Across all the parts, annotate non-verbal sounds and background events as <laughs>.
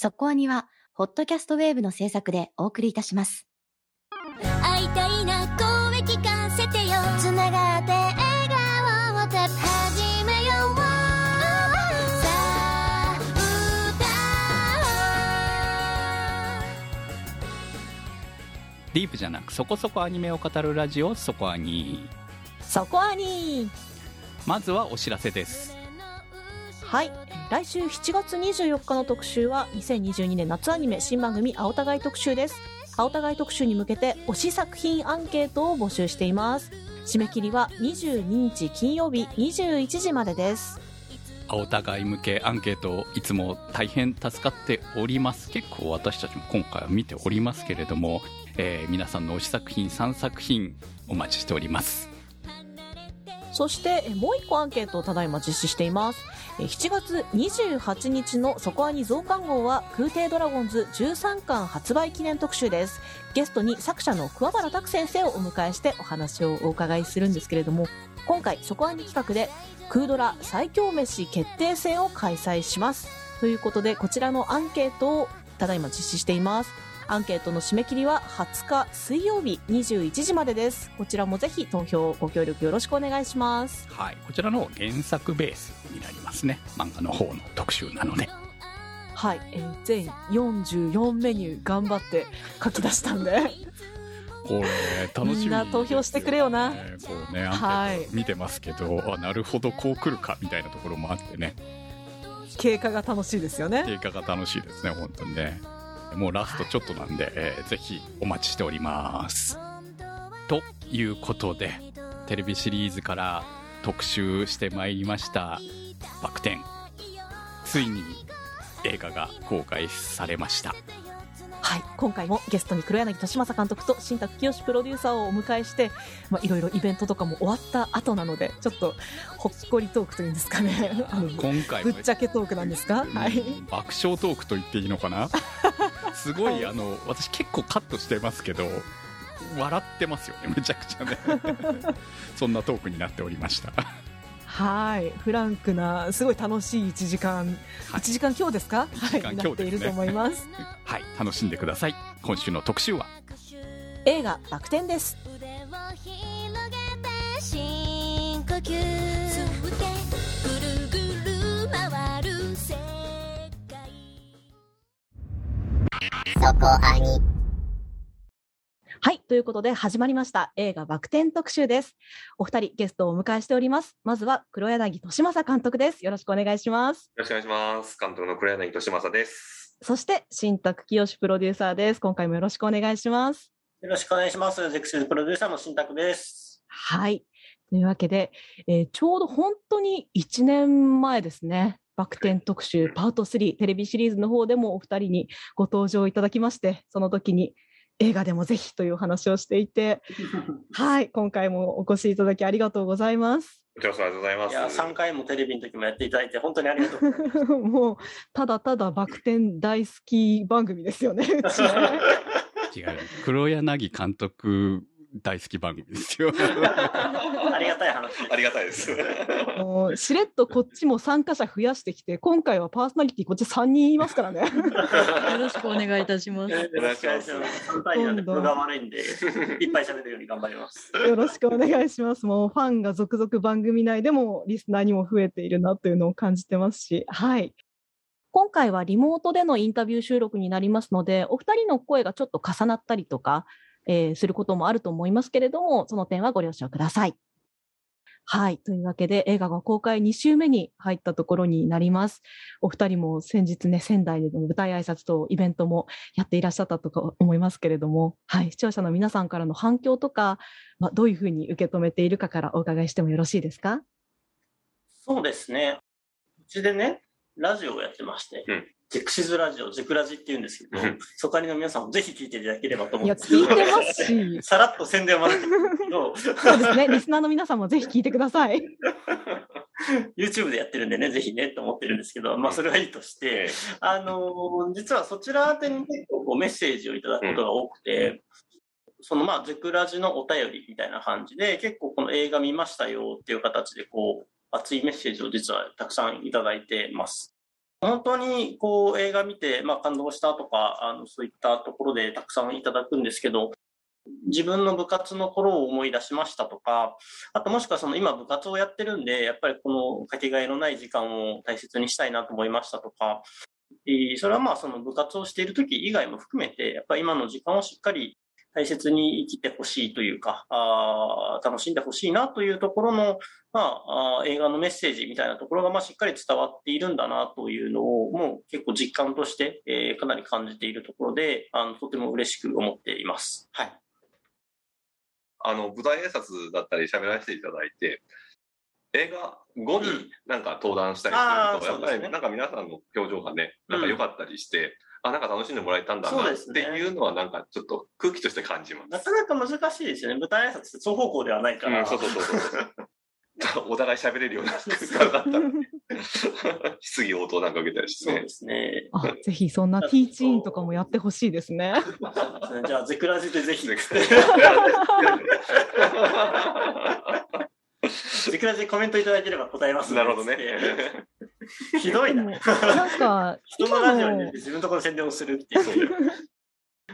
そこアニは、ホットキャストウェーブの制作でお送りいたします。会いたいな声聞かせてよつながって笑顔を始めようさあディープじゃなくそこそこアニメを語るラジオそこアニそこアニまずはお知らせです。はい来週7月24日の特集は2022年夏アニメ新番組青互い特集です。青互い特集に向けて推し作品アンケートを募集しています。締め切りは22日金曜日21時までです。お互い向けアンケートいつも大変助かっております。結構私たちも今回は見ておりますけれども、えー皆さんの推し作品3作品お待ちしております。そしてえもう一個アンケートをただいま実施しています。え7月28日の「そこアニ増刊号」は空挺ドラゴンズ13巻発売記念特集です。ゲストに作者の桑原拓先生をお迎えしてお話をお伺いするんですけれども今回そこアニ企画で空ドラ最強飯決定戦を開催します。ということでこちらのアンケートをただいま実施しています。アンケートの締め切りは20日水曜日21時までです。こちらもぜひ投票ご協力よろしくお願いします。はい。こちらの原作ベース。になりますね。漫画の方の特集なので。はい、えー全44メニュー頑張って書き出したんで。これ楽しみみんな投票してくれよな。こうねアンケはい。ート見てますけど、あなるほどこう来るかみたいなところもあってね。経過が楽しいですよね。経過が楽しいですね本当にね。もうラストちょっとなんで、えーぜひお待ちしております。ということでテレビシリーズから特集してまいりました「バク転」ついに映画が公開されました。はい。今回もゲストに黒柳俊正監督と新宅清プロデューサーをお迎えしてまあいろいろイベントとかも終わった後なのでちょっとほっこりトークというんですかね。今回もぶっちゃけトークなんですか？はい。爆笑トークと言っていいのかな？すごいあの私結構カットしてますけど笑ってますよねめちゃくちゃね。<laughs> そんなトークになっておりました。はい。フランクなすごい楽しい1時間、はい。1時間今日ですか？1時間はい、な今日ですねっていると思います。<laughs> はい。楽しんでください。今週の特集は？映画「バク転」です。腕を広げて深呼吸。吸ってぐるぐる回る世界。そこアニはい。ということで始まりました映画バク転特集です。お二人ゲストをお迎えしております。まずは黒柳俊正監督です。よろしくお願いします。よろしくお願いします。監督の黒柳俊正です。そして新宅清プロデューサーです。今回もよろしくお願いします。よろしくお願いします。ゼクシズプロデューサーの新宅です。はい。というわけで、えーちょうど本当に1年前ですね。バク転特集パート3テレビシリーズの方でもお二人にご登場いただきまして、その時に映画でもぜひというお話をしていて、<laughs> はい。今回もお越しいただきありがとうございます。こちらこそありがとうございます。いや、3回もテレビの時もやっていただいて、本当にありがとうございます。<laughs> もうただただバク転大好き番組ですよね。<laughs> うちね違う黒柳監督大好き番組ですよたい話。ありがたいです。<laughs> もうしれっとこっちも参加者増やしてきて、今回はパーソナリティこっち3人いますからね。<laughs> よろしくお願いいたします。よろしくお願いします。3対2なんで、分が悪いんで、いっぱい喋るように頑張ります。<laughs> よろしくお願いします。もうファンが続々番組内でもリスナーにも増えているなというのを感じてますし、はい。今回はリモートでのインタビュー収録になりますので、お二人の声がちょっと重なったりとか、えーすることもあると思いますけれども、その点はご了承ください。はい。というわけで、映画が公開2週目に入ったところになります。お二人も先日ね、仙台での舞台挨拶とイベントもやっていらっしゃったとか思いますけれども、はい。視聴者の皆さんからの反響とか、まあ、どういうふうに受け止めているかからお伺いしてもよろしいですか？そうですね。うちでね、ラジオをやってまして、うんゼクシズラジオ、ゼクラジって言うんですけどうん、そこにの皆さんもぜひ聞いていただければと思いや、うんですけど聞いてますし、<laughs> さらっと宣伝をまずけど、そうですね。リスナーの皆さんもぜひ聞いてください。<laughs> YouTube でやってるんでね、ぜひね、と思ってるんですけど、まあ、それはいいとして、あのー実はそちら宛てに結構こうメッセージをいただくことが多くて、そのまあ、ゼクラジのお便りみたいな感じで、結構この映画見ましたよっていう形で、こう、熱いメッセージを実はたくさんいただいてます。本当にこう映画見て、まあ、感動したとかあのそういったところでたくさんいただくんですけど自分の部活の頃を思い出しましたとかあともしくはその今部活をやってるんでやっぱりこのかけがえのない時間を大切にしたいなと思いましたとかそれはまあその部活をしている時以外も含めてやっぱり今の時間をしっかり大切に生きてほしいというか、あ楽しんでほしいなというところの、まあ、あ映画のメッセージみたいなところが、まあ、しっかり伝わっているんだなというのを、もう結構実感として、えー、かなり感じているところで、あのとても嬉しく思っています。はい。あの、舞台挨拶だったり喋らせていただいて、映画後になんか登壇したりすると、うん、やっぱりなんか皆さんの表情がね、なんか良かったりして、あ、なんか楽しんでもらえたんだなっていうのは、なんかちょっと空気として感じます。なかなか難しいですよね。舞台挨拶って双方向ではないから。うん、そうそうそうそう。<laughs> お互い喋れるような空間だったら、質疑応答なんか受けたりして、ね、そうですね。あ、ぜひそんなティーチーンとかもやってほしいですね。じゃあ、ゼクラジでぜひ。ゼクラジでコメントいただければ答えますなるほどね。<laughs> ひどいな。なんか、<laughs> 人のラジオに自分のところ宣伝をするっていう。<laughs>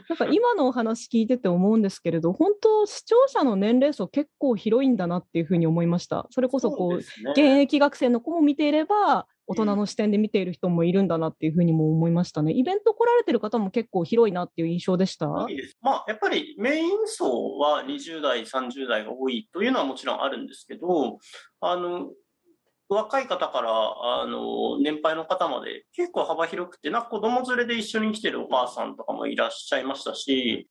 なんか今のお話聞いてて思うんですけれど、本当、視聴者の年齢層結構広いんだなっていうふうに思いました。それこそこう、うね、現役学生の子も見ていれば、大人の視点で見ている人もいるんだなっていうふうにも思いましたね。イベント来られてる方も結構広いなっていう印象でした？まあ、やっぱりメイン層は20代、30代が多いというのはもちろんあるんですけど、あの、若い方から、あの、年配の方まで結構幅広くて、なんか子供連れで一緒に来てるお母さんとかもいらっしゃいましたし、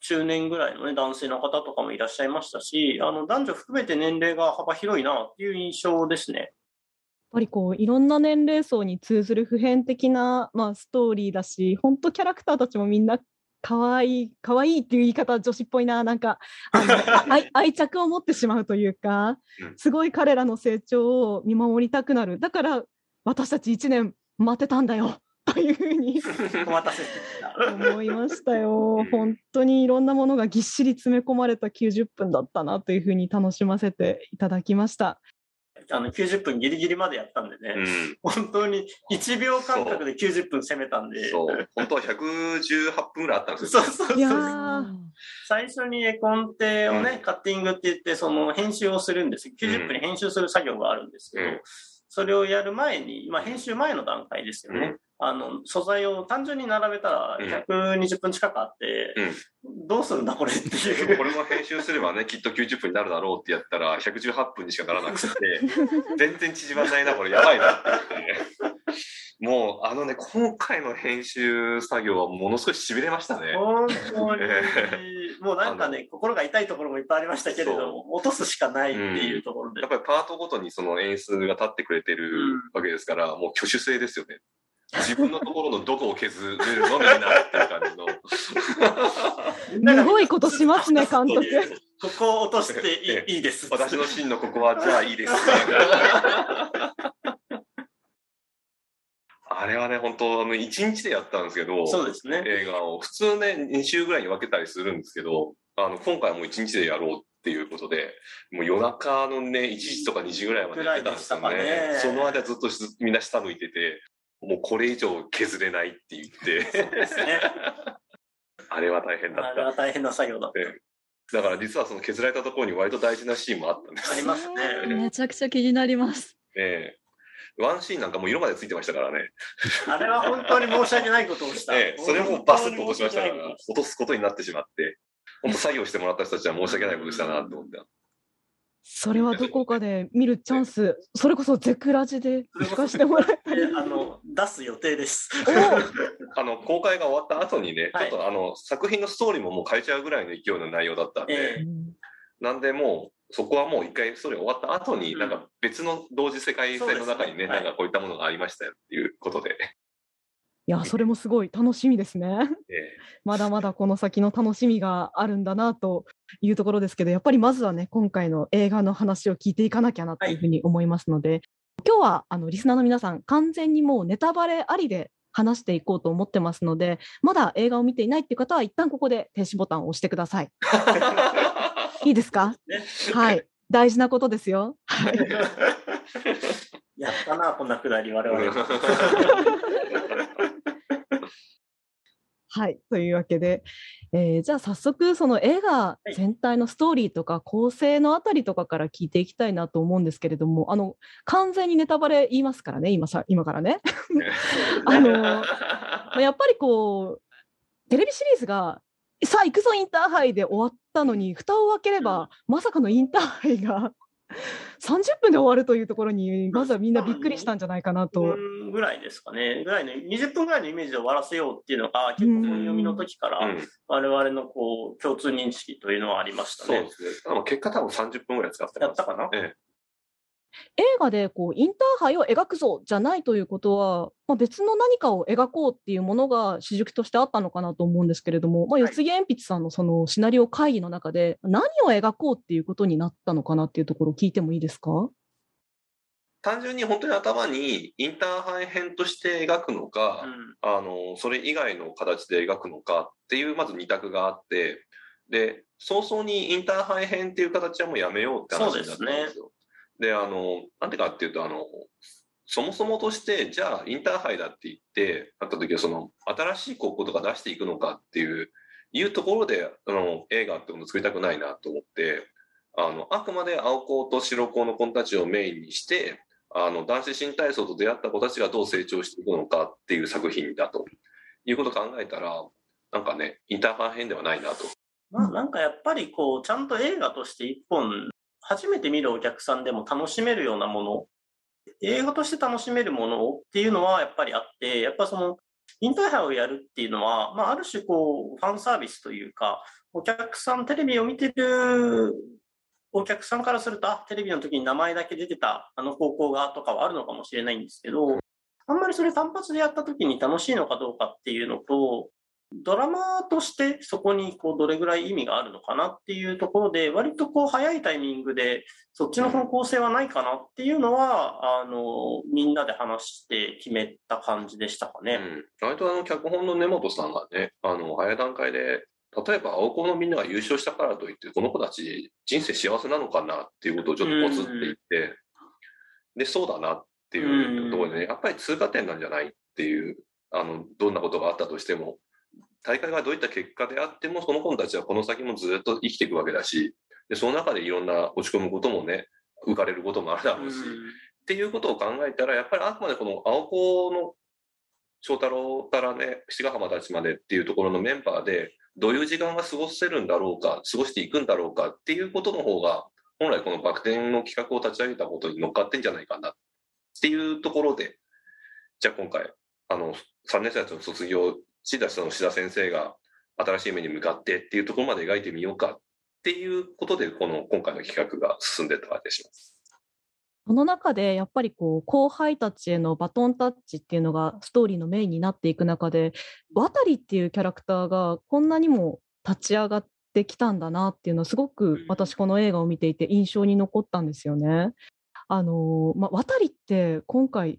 中年ぐらいのね、男性の方とかもいらっしゃいましたし、あの、男女含めて年齢が幅広いなっていう印象ですね。やっぱりこう、いろんな年齢層に通ずる普遍的な、まあ、ストーリーだし、本当キャラクターたちもみんなかわいい、かわいいっていう言い方、女子っぽいな、なんか、あの <laughs> 愛愛着を持ってしまうというか、すごい彼らの成長を見守りたくなる。だから、私たち1年待ってたんだよ。というふうに <laughs> 思いましたよ。本当にいろんなものがぎっしり詰め込まれた90分だったなというふうに楽しませていただきました。あの90分ギリギリまでやったんでね、うん、本当に1秒間隔で90分攻めたんで。そう、本当は118分ぐらいあったんですよ。そうそうそう最初に絵コンテをね、うん、カッティングって言って、その編集をするんです90分に編集する作業があるんですけど、うん、それをやる前に、まあ編集前の段階ですよね。あの、素材を単純に並べたら120分近くあって、うん、どうするんだこれっていう。<laughs> これも編集すればね、きっと90分になるだろうってやったら、118分にしかならなくて、<laughs> 全然縮まんないな、これやばいなって言って、もう、あのね、今回の編集作業はものすごい痺れましたね。本当に。もうなんかね、心が痛いところもいっぱいありましたけれども、落とすしかないっていうところで、うん、やっぱりパートごとにその演出が立ってくれてるわけですから、うん、もう挙手制ですよね。自分のところのどこを削れるのみんなっていう感じの。すごいことしますね、監督。ここを落としていいいいです。私の芯のここはじゃあいいです、ね。<laughs> あれはね、本当、あの、1日でやったんですけど、そうですね。映画を。普通ね、2週ぐらいに分けたりするんですけど、あの、今回も1日でやろうっていうことで、もう夜中のね、1時とか2時ぐらいまでやってたんですよね。ねその間ずっとみんな下向いてて、もうこれ以上削れないって言って。そうですね。<laughs> あれは大変だった。あれは大変な作業だった。だから実はその削られたところに割と大事なシーンもあったんです。ありますね。<laughs> めちゃくちゃ気になります。ええワンシーンなんかもう色までついてましたからね。あれは本当に申し訳ないことをした。え <laughs> え、それもバスッと落としましたから、落とすことになってしまって、本当作業してもらった人たちは申し訳ないことしたなと思って。それはどこかで見るチャンス、それこそゼクラジで聞かせてもらえたあの出す予定です。<laughs> あの公開が終わった後にね、はい、ちょっとあの作品のストーリーももう変えちゃうぐらいの勢いの内容だったんで、えー、なんでもうそこはもう一回ストーリー終わった後に、なんか別の同時世界線の中にね、ね。なんかこういったものがありましたよっていうことで。いや、それもすごい楽しみですね。ええ、<laughs> まだまだこの先の楽しみがあるんだなというところですけど、やっぱりまずはね、今回の映画の話を聞いていかなきゃなというふうに思いますので、はい、今日はあのリスナーの皆さん、完全にもうネタバレありで話していこうと思ってますので、まだ映画を見ていないっていう方は、一旦ここで停止ボタンを押してください。<laughs> いいですか、ね、はい。大事なことですよ。はい <laughs> やったな、こんなくだり、我々。はい。というわけで、えー、じゃあ早速その映画全体のストーリーとか構成のあたりとかから聞いていきたいなと思うんですけれども、あの、完全にネタバレ言いますからね、今さ、今からね。<laughs> <laughs> あの、やっぱりこう、テレビシリーズが、さあ行くぞインターハイで終わったのに、蓋を開ければ、まさかのインターハイが30分で終わるというところに、まずはみんなびっくりしたんじゃないかなと。ぐらいですかね。ぐらいの、20分ぐらいのイメージで終わらせようっていうのが、結構本読みの時から、我々のこう、共通認識というのはありましたね。そうですね。結果多分30分ぐらい使ってやったかな、ええ、映画でこうインターハイを描くぞじゃないということは、まあ、別の何かを描こうっていうものが主軸としてあったのかなと思うんですけれども、まあ、四つ木鉛筆さんのそのシナリオ会議の中で何を描こうっていうことになったのかなっていうところを聞いてもいいですか？単純に本当に頭にインターハイ編として描くのか、うん、あのそれ以外の形で描くのかっていうまず2択があってで早々にインターハイ編っていう形はもうやめようって話になったんですよ。で、あの、なんでかっていうと、あの、そもそもとして、じゃあ、インターハイだって言って、なった時は、その、新しい高校とか出していくのかっていう、いうところで、あの、映画ってものを作りたくないなと思って、あの、あくまで青校と白校の子たちをメインにして、あの、男子新体操と出会った子たちがどう成長していくのかっていう作品だということを考えたら、なんかね、インターハイ編ではないなと。まあなんかやっぱりこう、ちゃんと映画として一本初めて見るお客さんでも楽しめるようなもの、映画として楽しめるものっていうのはやっぱりあって、やっぱその、インターハイをやるっていうのは、まあ、ある種こう、ファンサービスというか、お客さん、テレビを見てるお客さんからすると、あテレビの時に名前だけ出てたあの高校がとかはあるのかもしれないんですけど、あんまりそれ単発でやった時に楽しいのかどうかっていうのと、ドラマとしてそこにこうどれぐらい意味があるのかなっていうところで、割とこう早いタイミングでそっちの方向性はないかなっていうのは、あの、みんなで話して決めた感じでしたかね。うん。割とあの、脚本の根本さんがね、あの、早い段階で、例えば青子のみんなが優勝したからといって、この子たち人生幸せなのかなっていうことをちょっとポツって言って、で、そうだなっていうところでね、やっぱり通過点なんじゃないっていう、あの、どんなことがあったとしても、大会がどういった結果であっても、その子たちはこの先もずっと生きていくわけだし、でその中でいろんな落ち込むこともね、浮かれることもあるだろうし、っていうことを考えたら、やっぱりあくまでこの青子の翔太郎からね、七ヶ浜たちまでっていうところのメンバーで、どういう時間が過ごせるんだろうか、過ごしていくんだろうかっていうことの方が、本来このバク転の企画を立ち上げたことに乗っかってんじゃないかなっていうところで、じゃあ今回、あの、3年生たちの卒業しだその志田先生が新しい目に向かってっていうところまで描いてみようかっていうことで、この今回の企画が進んでたわけします。その中でやっぱりこう後輩たちへのバトンタッチっていうのがストーリーのメインになっていく中で渡っていうキャラクターがこんなにも立ち上がってきたんだなっていうのはすごく私この映画を見ていて印象に残ったんですよね。あのまあ、渡りって今回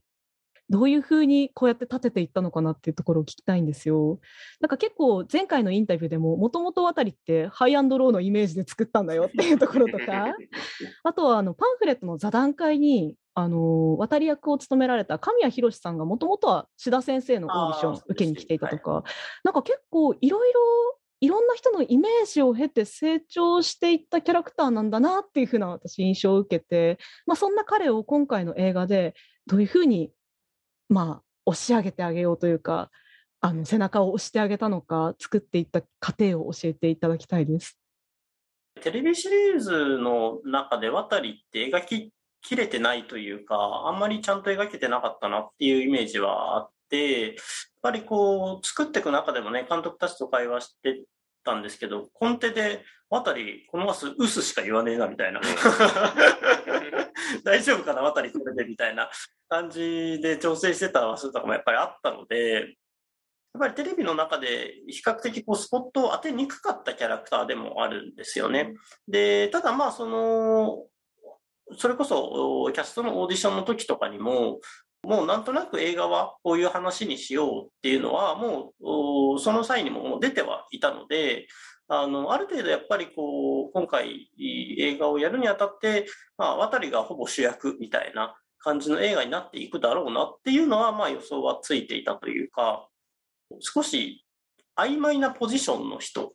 どういうふうにこうやって立てていったのかなっていうところを聞きたいんですよ。なんか結構前回のインタビューでももともと渡りってハイアンドローのイメージで作ったんだよっていうところとか <laughs> あとはあのパンフレットの座談会にあの渡り役を務められた神谷博さんがもともとは志田先生のオーディション受けに来ていたとか、はい、なんか結構いろいろいろんな人のイメージを経て成長していったキャラクターなんだなっていうふうな私印象を受けて、まあ、そんな彼を今回の映画でどういうふうにまあ、押し上げてあげようというか、あの背中を押してあげたのか、作っていった過程を教えていただきたいです。テレビシリーズの中で渡りって描ききれてないというか、あんまりちゃんと描けてなかったなっていうイメージはあって、やっぱりこう、作っていく中でもね、監督たちと会話してたんですけど、コンテで、渡り、このマス、ウスしか言わねえな、みたいな。<laughs> 大丈夫かな、渡りこれで、みたいな感じで調整してた数とかもやっぱりあったので、やっぱりテレビの中で比較的こうスポットを当てにくかったキャラクターでもあるんですよね。で、ただまあその、それこそキャストのオーディションの時とかにも、もうなんとなく映画はこういう話にしようっていうのは、もうその際にも出てはいたので、あの、ある程度やっぱりこう、今回映画をやるにあたって、まあ、渡りがほぼ主役みたいな感じの映画になっていくだろうなっていうのは、まあ予想はついていたというか、少し曖昧なポジションの人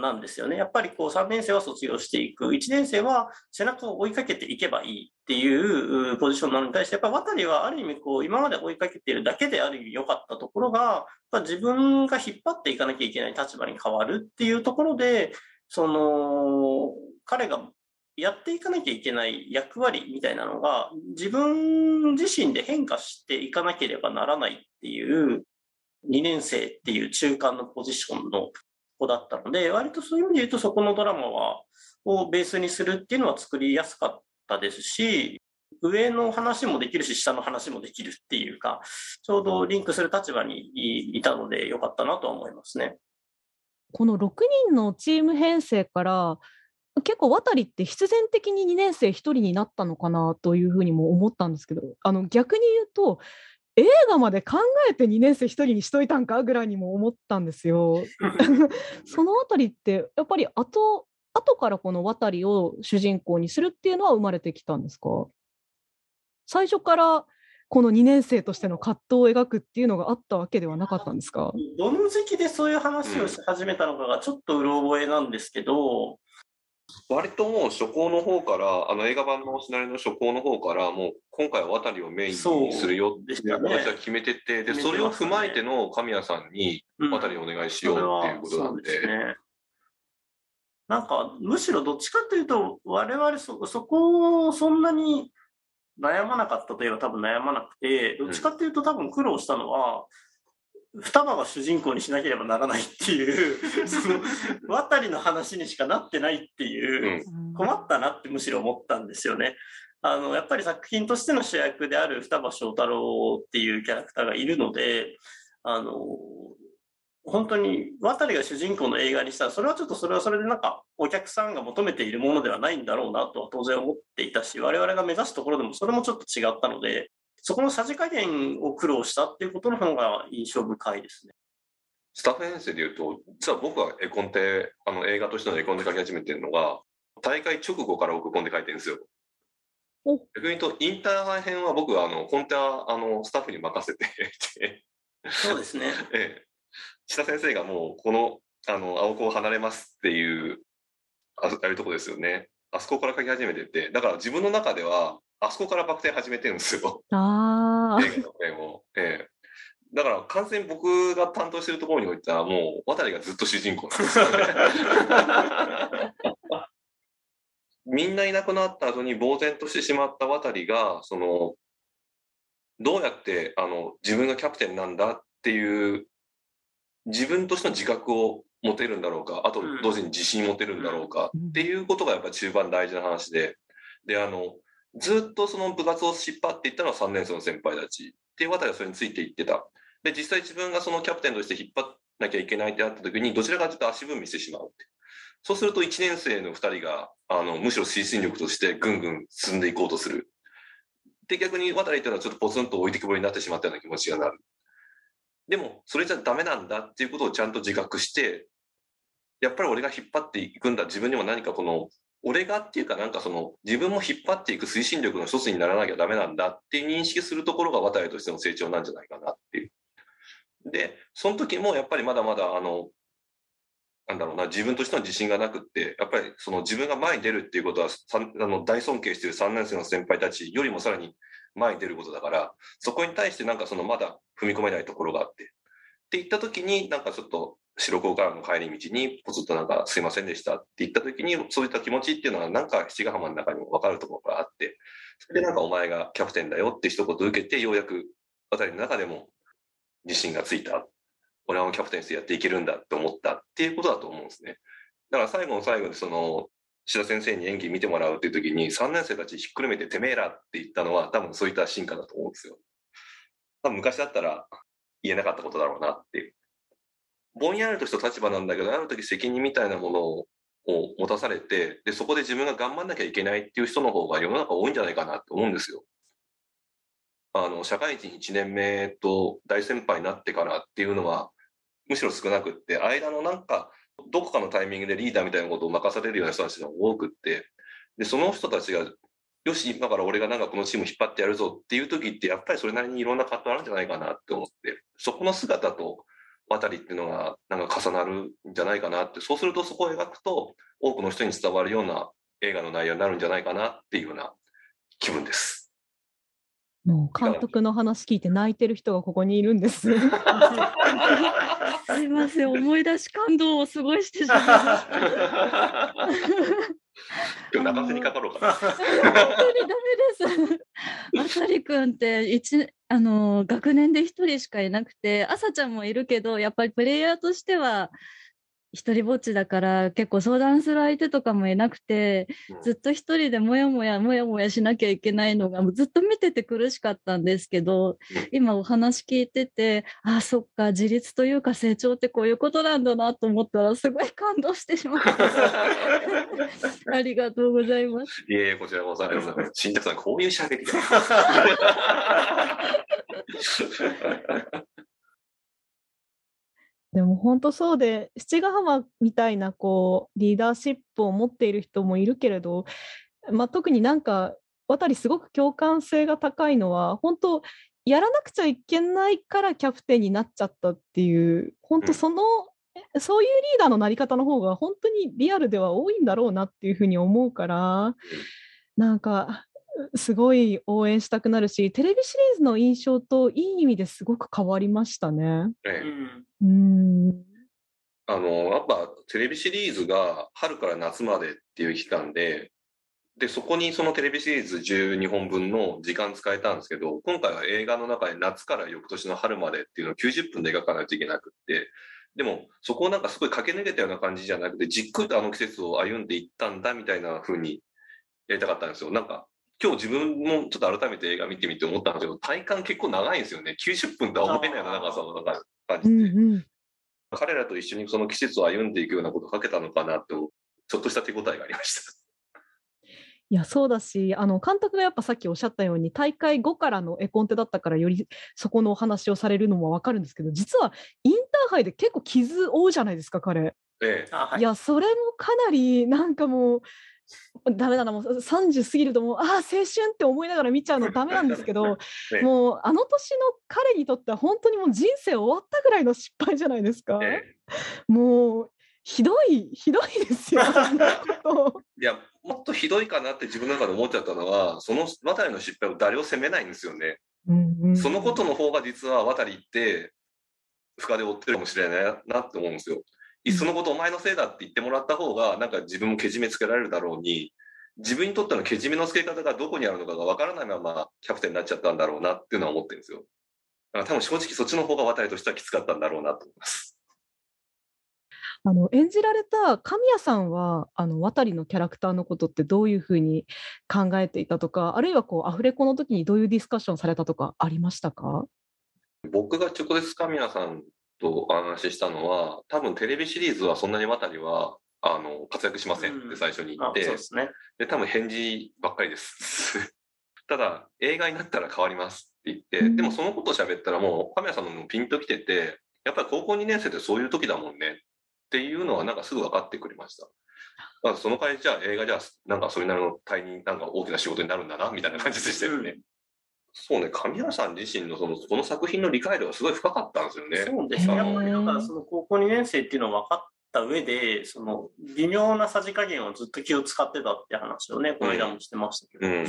なんですよね。やっぱりこう3年生は卒業していく。1年生は背中を追いかけていけばいいっていうポジションなのに対して、やっぱ渡はある意味こう今まで追いかけているだけである意味良かったところが、自分が引っ張っていかなきゃいけない立場に変わるっていうところで、その、彼がやっていかなきゃいけない役割みたいなのが自分自身で変化していかなければならないっていう2年生っていう中間のポジションの子だったので、割とそういう意味で言うとそこのドラマは、をベースにするっていうのは作りやすかったですし、上の話もできるし、下の話もできるっていうか、ちょうどリンクする立場にいたのでよかったなとは思いますね。この6人のチーム編成から、結構渡りって必然的に2年生1人になったのかなというふうにも思ったんですけどあの逆に言うと映画まで考えて2年生1人にしといたんかぐらいにも思ったんですよ。<laughs> そのあたりってやっぱり後後からこの渡りを主人公にするっていうのは生まれてきたんですか？最初からこの2年生としての葛藤を描くっていうのがあったわけではなかったんですか？どの時期でそういう話をし始めたのかがちょっとうろ覚えなんですけど、割ともう初行の方から、あの映画版のシナリオの初行の方から、もう今回は渡りをメインにするよっていう形は決めてて、で、それを踏まえての神谷さんに渡りお願いしようっていうことなんで。ね、なんか、むしろどっちかというと、我々そ、そこをそんなに悩まなかったといえば多分悩まなくて、どっちかっていうと多分苦労したのは、双葉が主人公にしなければならないっていう <laughs> その渡りの話にしかなってないっていう、困ったなってむしろ思ったんですよね。あの、やっぱり作品としての主役である双葉翔太郎っていうキャラクターがいるので、あの、本当に渡りが主人公の映画にしたら、それはちょっとそれはそれでなんかお客さんが求めているものではないんだろうなとは当然思っていたし、我々が目指すところでもそれもちょっと違ったので、そこのさじ加減を苦労したっていうことの方が印象深いですね。スタッフ編成でいうと、実は僕は絵コンテ、あの映画としての絵コンテ書き始めてるのが、大会直後から僕コンテ書いてるんですよ。逆に言うと、インターハイ編は僕はあのコンテはあのスタッフに任せててそうですね。<laughs> ええ。下先生がもうこのあの青子を離れますっていうああいうとこですよね。あそこから書き始めてて、だから自分の中ではあそこからバク転始めてるんですよ。ああ。映画のペンを。ええだから完全に僕が担当してるところにおいてはもう渡りがずっと主人公なんですよね。<laughs> みんないなくなった後に呆然としてしまった渡りが、その、どうやってあの自分がキャプテンなんだっていう自分としての自覚を持てるんだろうか、あと同時に自信持てるんだろうかっていうことがやっぱり中盤大事な話で、で、あの、ずっとその部活を引っ張っていったのは3年生の先輩たちっていうあたりはそれについていってた。で、実際自分がそのキャプテンとして引っ張なきゃいけないってなった時に、どちらかというと足踏みしてしまうって。そうすると1年生の2人が、あの、むしろ推進力としてぐんぐん進んでいこうとする。で、逆に渡りっていうのはちょっとポツンと置いてきぼりになってしまったような気持ちがなる。でも、それじゃダメなんだっていうことをちゃんと自覚して、やっぱり俺が引っ張っていくんだ。自分にも何かこの俺がっていうかなんかその自分も引っ張っていく推進力の一つにならなきゃダメなんだって認識するところが渡りとしての成長なんじゃないかなっていう。で、その時もやっぱりまだまだあの、なんだろうな、自分としての自信がなくって、やっぱりその自分が前に出るっていうことは、あの大尊敬している3年生の先輩たちよりもさらに前に出ることだから、そこに対してなんかそのまだ踏み込めないところがあって、って言った時になんかちょっと白子からの帰り道にポツッとなんかすいませんでしたって言った時にそういった気持ちっていうのはなんか七ヶ浜の中にも分かるところがあってそれでなんかお前がキャプテンだよって一言受けてようやく渡りの中でも自信がついた。俺はキャプテンしてやっていけるんだって思ったっていうことだと思うんですね。だから最後の最後にその志田先生に演技見てもらうっていう時に3年生たちひっくるめててめえらって言ったのは多分そういった進化だと思うんですよ。多分昔だったら言えなかったことだろうなってぼんやりとした立場なんだけど、ある時責任みたいなものを持たされて、で、そこで自分が頑張んなきゃいけないっていう人の方が世の中多いんじゃないかなって思うんですよ。あの、社会人1年目と大先輩になってからっていうのは、むしろ少なくって、間のなんか、どこかのタイミングでリーダーみたいなことを任されるような人たちが多くって、で、その人たちがよし、今から俺がなんかこのチーム引っ張ってやるぞっていう時って、やっぱりそれなりにいろんな葛藤あるんじゃないかなって思って、そこの姿と渡りっていうのがなんか重なるんじゃないかなって、そうするとそこを描くと多くの人に伝わるような映画の内容になるんじゃないかなっていうような気分です。もう監督の話聞いて泣いてる人がここにいるんです。すいません、思い出し感動をすごいしてしまいました。今日泣かせにかかろうかな。本当にダメです。まさりくんって一あの学年で一人しかいなくて、あさちゃんもいるけど、やっぱりプレイヤーとしては一人ぼっちだから結構相談する相手とかもいなくて、ずっと一人でもやもやもやもやしなきゃいけないのがずっと見てて苦しかったんですけど、今お話聞いてて、ああ、そっか、自立というか成長ってこういうことなんだなと思ったらすごい感動してしまった。<laughs> ありがとうございます。いえこちらこそありがとうございます。新宅さん、こういう喋りだ。でも本当そうで、七ヶ浜みたいなこうリーダーシップを持っている人もいるけれど、まあ、特になんか渡りすごく共感性が高いのは、本当やらなくちゃいけないからキャプテンになっちゃったっていう、本当その、えそういうリーダーのなり方の方が本当にリアルでは多いんだろうなっていうふうに思うから、なんかすごい応援したくなるし、テレビシリーズの印象といい意味ですごく変わりましたね。ええうん。あの、やっぱテレビシリーズが春から夏までっていう期間で、で、そこにそのテレビシリーズ12本分の時間使えたんですけど、今回は映画の中で夏から翌年の春までっていうのを90分で描かないといけなくって、でもそこをなんかすごい駆け抜けたような感じじゃなくて、じっくりとあの季節を歩んでいったんだみたいな風にやりたかったんですよ。なんか、今日自分もちょっと改めて映画見てみて思ったんですけど、体感結構長いんですよね。90分とは思えないような長さの感じで。うんうん彼らと一緒にその季節を歩んでいくようなことをかけたのかなと、ちょっとした手応えがありました。いや、そうだし、あの、監督がやっぱさっきおっしゃったように、大会後からの絵コンテだったから、よりそこのお話をされるのもわかるんですけど、実はインターハイで結構傷負うじゃないですか、彼。ええ。あはいいや、それもかなり、なんかもう、<laughs> ダメだな、もう30過ぎるともう、ああ、青春って思いながら見ちゃうのダメなんですけど、え <laughs> えもう、あの年の彼にとっては本当にもう人生終わったぐらいの失敗じゃないですか。えもう、ひどい、ひどいですよ、<laughs> いや、もっとひどいかなって自分の中で思っちゃったのは、その渡りの失敗を誰を責めないんですよね。うんうんそのことの方が実は渡りって、深で追ってるかもしれないなって思うんですよ。いっそのことお前のせいだって言ってもらった方が、なんか自分もけじめつけられるだろうに、自分にとってのけじめのつけ方がどこにあるのかがわからないままキャプテンになっちゃったんだろうなっていうのは思ってるんですよ。だから多分正直そっちの方が渡りとしてはきつかったんだろうなと思います。あの演じられた神谷さんはあの渡りのキャラクターのことってどういうふうに考えていたとかあるいはこうアフレコの時にどういうディスカッションされたとかありましたか？僕が直接神谷さんとお話ししたのは、多分テレビシリーズはそんなに渡りは、あの、活躍しませんって最初に言あって、そうですね。で、多分返事ばっかりです。<laughs> ただ、映画になったら変わりますって言って、うんでもそのことを喋ったらもう、神谷さんのもピンときてて、やっぱり高校2年生ってそういう時だもんねっていうのはなんかすぐ分かってくれました。まあ、その代わりじゃあ映画じゃあ、なんかそれなりの大になんか大きな仕事になるんだな、みたいな感じでしたよね。そうね、神谷さん自身のその、この作品の理解度がすごい深かったんですよね。そうですね。やっぱりだからその高校2年生っていうのを分かった上で、その微妙なさじ加減をずっと気を使ってたって話をね、この間もしてましたけど。うん。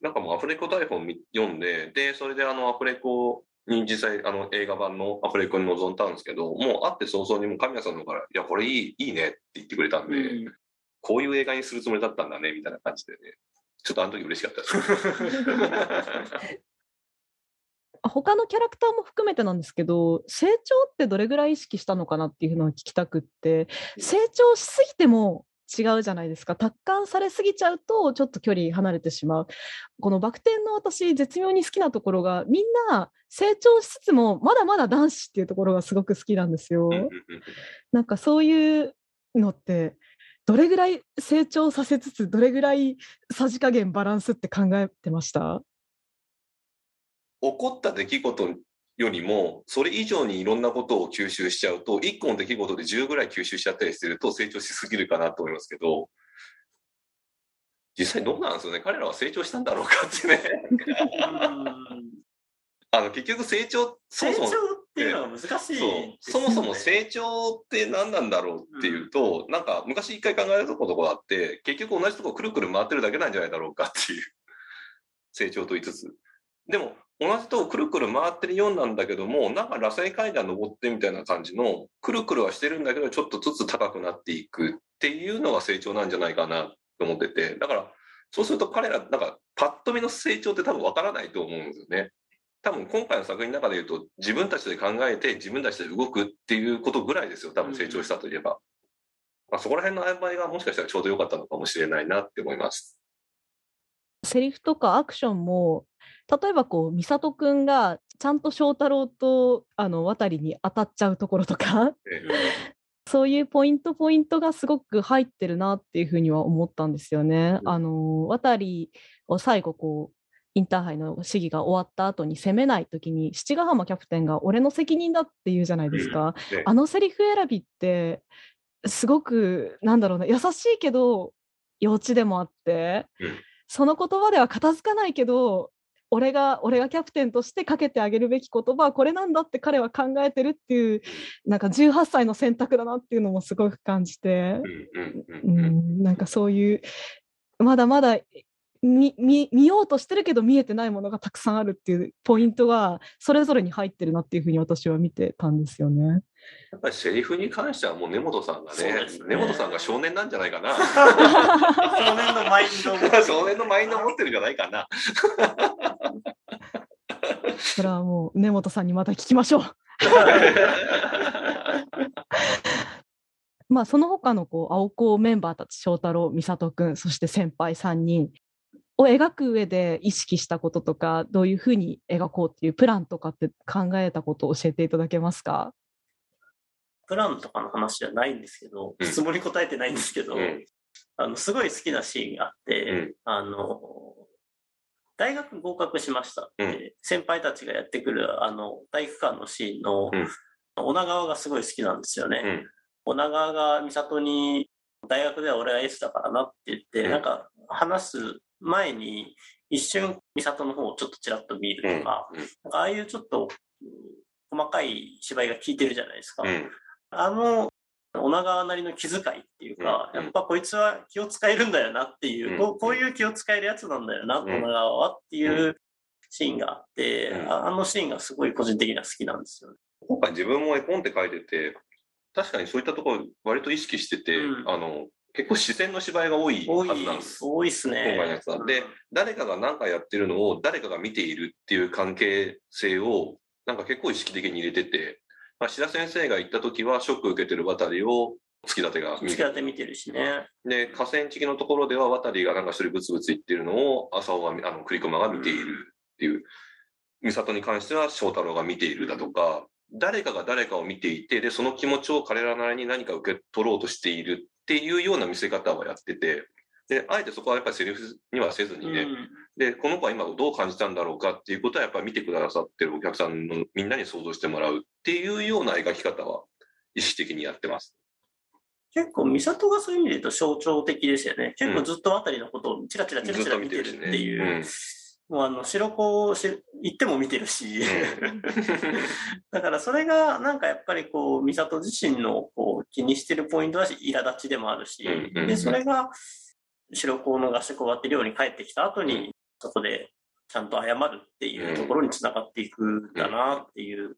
なんかもうアフレコ台本み読んで、で、それであのアフレコに実際あの映画版のアフレコに臨んだんですけど、もう会って早々にもう神谷さんの方から、いや、これいい、いいねって言ってくれたんで、うんこういう映画にするつもりだったんだね、みたいな感じでね。ちょっとあの時嬉しかったです。他のキャラクターも含めてなんですけど成長ってどれぐらい意識したのかなっていうのを聞きたくって。成長しすぎても違うじゃないですか。達観されすぎちゃうとちょっと距離離れてしまう。このバク転の私絶妙に好きなところがみんな成長しつつもまだまだ男子っていうところがすごく好きなんですよ。なんかそういうのってどれぐらい成長させつつどれぐらいさじ加減バランスって考えてました？起こった出来事よりも、それ以上にいろんなことを吸収しちゃうと、1個の出来事で10ぐらい吸収しちゃったりすると成長しすぎるかなと思いますけど、実際どうなんですよね？彼らは成長したんだろうかってね。<laughs> あの、結局成長、そ成長っもそもていうのが難しいね、そもそも成長って何なんだろうっていうと、なんか昔一回考えたことがあって、結局同じとこくるくる回ってるだけなんじゃないだろうかっていう。成長と言いつつ。でも、同じとこくるくる回ってるようなんだけども、なんか螺旋階段登ってみたいな感じの、くるくるはしてるんだけど、ちょっとずつ高くなっていくっていうのが成長なんじゃないかなと思ってて、だから、そうすると彼ら、なんか、パッと見の成長って多分わからないと思うんですよね。多分今回の作品の中で言うと、自分たちで考えて自分たちで動くっていうことぐらいですよ、多分成長したといえば。まあ、そこら辺の曖昧がもしかしたらちょうど良かったのかもしれないなって思います。セリフとかアクションも、例えばこう、美里くんがちゃんと翔太郎とあの渡りに当たっちゃうところとか、<laughs> そういうポイントポイントがすごく入ってるなっていうふうには思ったんですよね。あの、渡りを最後こう、インターハイの試技が終わった後に攻めない時に七ヶ浜キャプテンが俺の責任だって言うじゃないですか。ね。あのセリフ選びってすごくなんだろうな優しいけど幼稚でもあって、うん。その言葉では片付かないけど俺が俺がキャプテンとしてかけてあげるべき言葉はこれなんだって彼は考えてるっていうなんか18歳の選択だなっていうのもすごく感じて、うんうんうんううんん、なんかそういうまだまだ見見見ようとしてるけど見えてないものがたくさんあるっていうポイントがそれぞれに入ってるなっていうふうに私は見てたんですよね。やっぱりセリフに関してはもう根本さんがねね根本さんが少年なんじゃないかな。<laughs> 少年のマインド少年のマインドを持ってるんじゃないかな。それはもう根本さんにまた聞きましょう。<laughs> まあその他のこう青子メンバーたち翔太郎美里くんそして先輩3人を描く上で意識したこととかどういうふうに描こうっていうプランとかって考えたことを教えていただけますか？プランとかの話じゃないんですけど、うん。質問に答えてないんですけど、うん。あの、すごい好きなシーンがあって、うん。あの、大学合格しましたって、うん。先輩たちがやってくる、あの、体育館のシーンの、うん。女川がすごい好きなんですよね。うん。女川が美里に、大学では俺は S だからなって言って、うん。なんか話す前に、一瞬美里の方をちょっとちらっと見るとか、うんなんかああいうちょっと、うん細かい芝居が効いてるじゃないですか。うん。あの、女川なりの気遣いっていうか、うんやっぱこいつは気を使えるんだよなっていう、うん。こうこういう気を使えるやつなんだよな、ん女川はっていうシーンがあって、あのシーンがすごい個人的には好きなんですよね。今回自分も絵本って書いてて、確かにそういったところ割と意識してて、うん。あの、結構自然の芝居が多いはずなんです。、多いっすね。今回のやつなんで、誰かが何かやってるのを誰かが見ているっていう関係性を、なんか結構意識的に入れてて、まあ、志田先生が行った時はショック受けてる渡りを月立が見付き合って見てるしね。で、河川敷のところでは渡りがなんか一人ブツブツ言ってるのを浅尾が、あの、栗駒が見ているっていう。美里に関しては翔太郎が見ているだとか、誰かが誰かを見ていて、で、その気持ちを彼らなりに何か受け取ろうとしているっていうような見せ方はやってて、で、あえてそこはやっぱりセリフにはせずにね、うんで、この子は今どう感じたんだろうかっていうことはやっぱり見てくださってるお客さんのみんなに想像してもらうっていうような描き方は意識的にやってます。結構、美里がそういう意味で言うと象徴的ですよね。結構ずっと渡りのことをチラチラチラチラ見てるっていう。うんもうあの、白子をし行っても見てるし、うんだからそれがなんかやっぱりこう、美里自身のこう気にしてるポイントだし、苛立ちでもあるし、うんうんで、それが白子の合宿終わって寮に帰ってきた後に、そこでちゃんと謝るっていうところにつながっていくんだなっていう。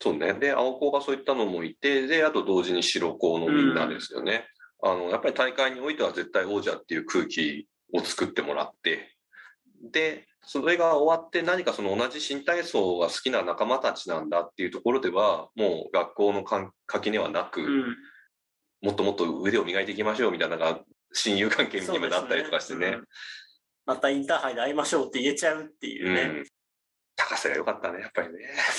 そうね。で、青子がそういったのもいて、で、あと同時に白子のみんなですよね。あの、やっぱり大会においては絶対王者っていう空気を作ってもらって、で、それが終わって何かその同じ新体操が好きな仲間たちなんだっていうところでは、もう学校のか垣根はなく、うんもっともっと腕を磨いていきましょうみたいなのが親友関係にもなったりとかしてね。うんまたインターハイで会いましょうって言えちゃうっていうね。うん高瀬が良かったね、やっぱりね。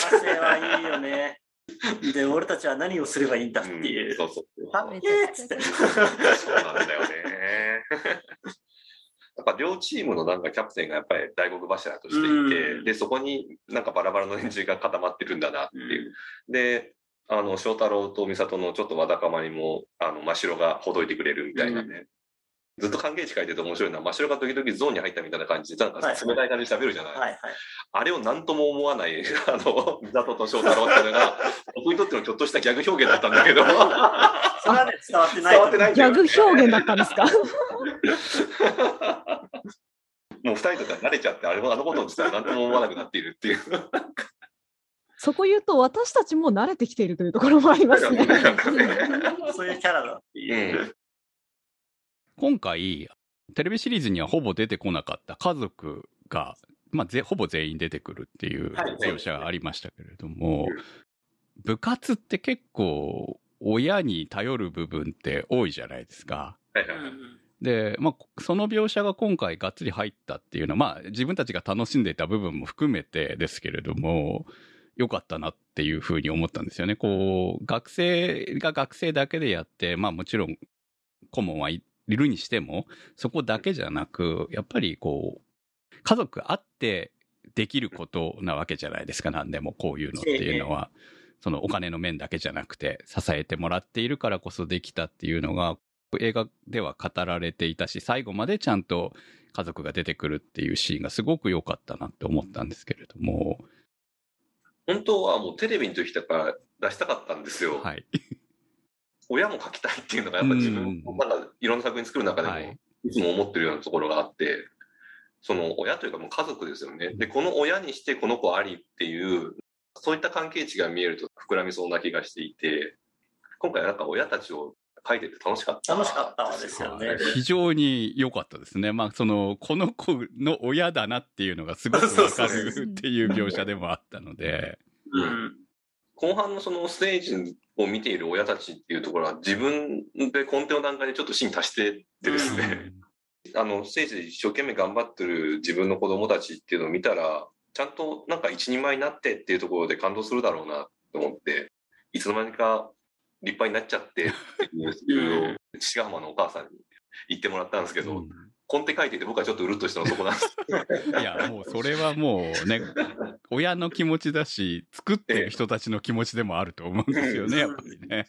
高瀬はいいよね。<laughs> で、俺たちは何をすればいいんだっていう。うんそうそう。はっけーっつって。そうなんだよね。やっぱ両チームのなんかキャプテンがやっぱり大黒柱としていて、うんで、そこになんかバラバラの連中が固まってるんだなっていう。で、あの、翔太郎と美里のちょっとわだかまりも、あの、真城がほどいてくれるみたいなね。ずっと関係値書いてると面白いのは、真っ白が時々ゾーンに入ったみたいな感じで、なんか冷たい感じで喋るじゃない。はいはい。あれを何とも思わない、<laughs> あの、ザトと翔太郎っていうのが、<laughs> 僕にとってのちょっとしたギャグ表現だったんだけど、それはね、伝わってない。伝わってないギャグ表現だったんですか？<laughs> もう二人とか慣れちゃって、あれもあのことを実は何とも思わなくなっているっていう。そこ言うと、私たちも慣れてきているというところもありますね。そういうキャラだっていうう。ん。今回、テレビシリーズにはほぼ出てこなかった家族が、まあ、ぜほぼ全員出てくるっていうはい描写がありましたけれども、うん部活って結構親に頼る部分って多いじゃないですか。はいはいはい。で、まあ、その描写が今回がっつり入ったっていうのは、まあ、自分たちが楽しんでいた部分も含めてですけれども、良かったなっていうふうに思ったんですよね。こう、学生が学生だけでやって、まあもちろん顧問はいるにしても、そこだけじゃなく、やっぱりこう、家族あってできることなわけじゃないですか、何でもこういうのっていうのは。そのお金の面だけじゃなくて、支えてもらっているからこそできたっていうのが、映画では語られていたし、最後までちゃんと家族が出てくるっていうシーンがすごく良かったなって思ったんですけれども、本当はもうテレビの時だから出したかったんですよ。はい。親も書きたいっていうのがやっぱ自分のなんかいろんな作品作る中でもはいいつも思ってるようなところがあって、その親というかもう家族ですよね。で、この親にしてこの子ありっていう、そういった関係値が見えると膨らみそうな気がしていて、今回なんか親たちを書いてて楽しかった。楽しかったですよね。非常に良かったですね。まあ、その、この子の親だなっていうのがすごくわかるっていう描写でもあったので、う。うんん。後半のそのステージを見ている親たちっていうところは自分で根底の段階でちょっと芯足してってですね、<laughs> あの、ステージで一生懸命頑張ってる自分の子供たちっていうのを見たら、ちゃんとなんか一人前になってっていうところで感動するだろうなと思って、いつの間にか立派になっちゃってっていうそれを、<laughs> 志賀浜のお母さんに言ってもらったんですけど、うんコンテ書いてて僕はちょっとうるっとしたのそこなんです。<laughs> いや、もうそれはもうね、<laughs> 親の気持ちだし、作ってる人たちの気持ちでもあると思うんですよね、やっぱりね。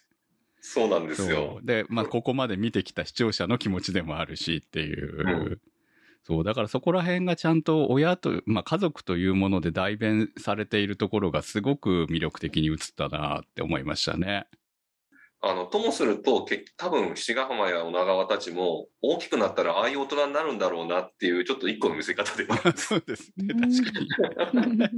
そうなんですよ。で、まあ、ここまで見てきた視聴者の気持ちでもあるしっていう。うんそう、だからそこら辺がちゃんと親と、まあ、家族というもので代弁されているところがすごく魅力的に映ったなって思いましたね。あの、ともすると、け多分、志賀浜や女川たちも、大きくなったら、ああいう大人になるんだろうなっていう、ちょっと一個の見せ方では。そうですね、確かに。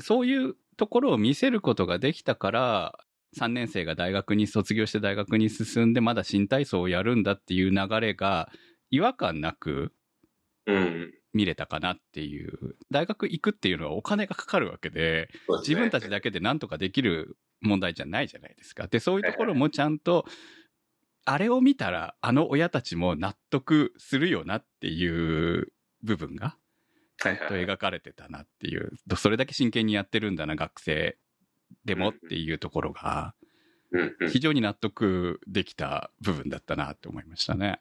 そういうところを見せることができたから、3年生が大学に卒業して大学に進んでまだ新体操をやるんだっていう流れが違和感なくうん。見れたかなっていう。大学行くっていうのはお金がかかるわけで、ですね自分たちだけで何とかできる問題じゃないじゃないですか。で、そういうところもちゃんと、あれを見たらあの親たちも納得するよなっていう部分がはいはいと描かれてたなっていう、それだけ真剣にやってるんだな、学生でもっていうところが、非常に納得できた部分だったなって思いましたね。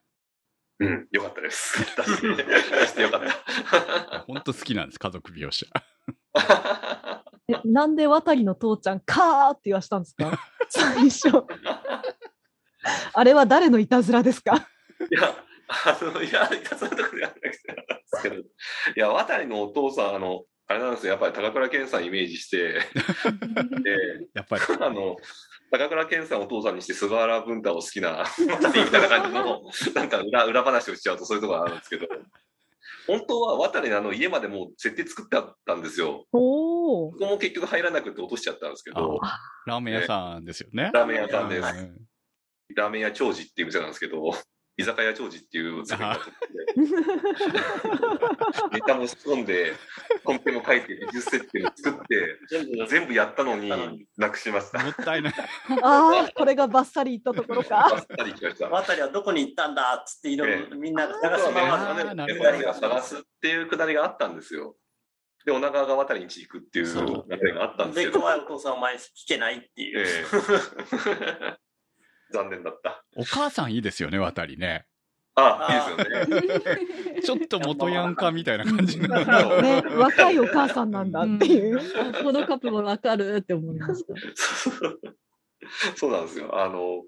うん。よかったです。出して、出してよかった。本当好きなんです、家族描写。<laughs> えなんで渡りの父ちゃん、カーって言わしたんですか？<laughs> 最初。あれは誰のいたずらですか？いや、あの、いや、いたずらとかではなくてなんですけど、いや、渡りのお父さん、あの、あれなんですよ、やっぱり高倉健さんイメージして、で、やっぱり。あの、高倉健さんをお父さんにして菅原文太を好きな、みたいな感じの、なんか裏、裏話をしちゃうとそういうところがあるんですけど、本当は渡りのあの家までもう設定作ってあったんですよ。おおこ。こも結局入らなくて落としちゃったんですけど、ラーメン屋さんですよね。ラーメン屋さんです。うんラーメン屋長治っていう店なんですけど、居酒屋長治っていう作品が作って、ネタも仕込んで、コンペも書いて、美術設定も作って、全部全部やったのに、なくしました。もったいない。ああ、これがバッサリいったところか。バッサリ来ました。渡りはどこに行ったんだっつっていろいろみんな探しそうね、が探すっていうくだりがあったんですよ。で、女川が渡りに行くっていうがあったんですで、けど、怖いお父さんお前聞けないっていう。ええ <laughs> 残念だった。お母さんいいですよね、渡りね。あ、いいですよね。ちょっと元ヤンかみたいな感じの。<laughs> ね、若いお母さんなんだっていう。あこのカップもわかるって思いました。<laughs> そうなんですよ。あの、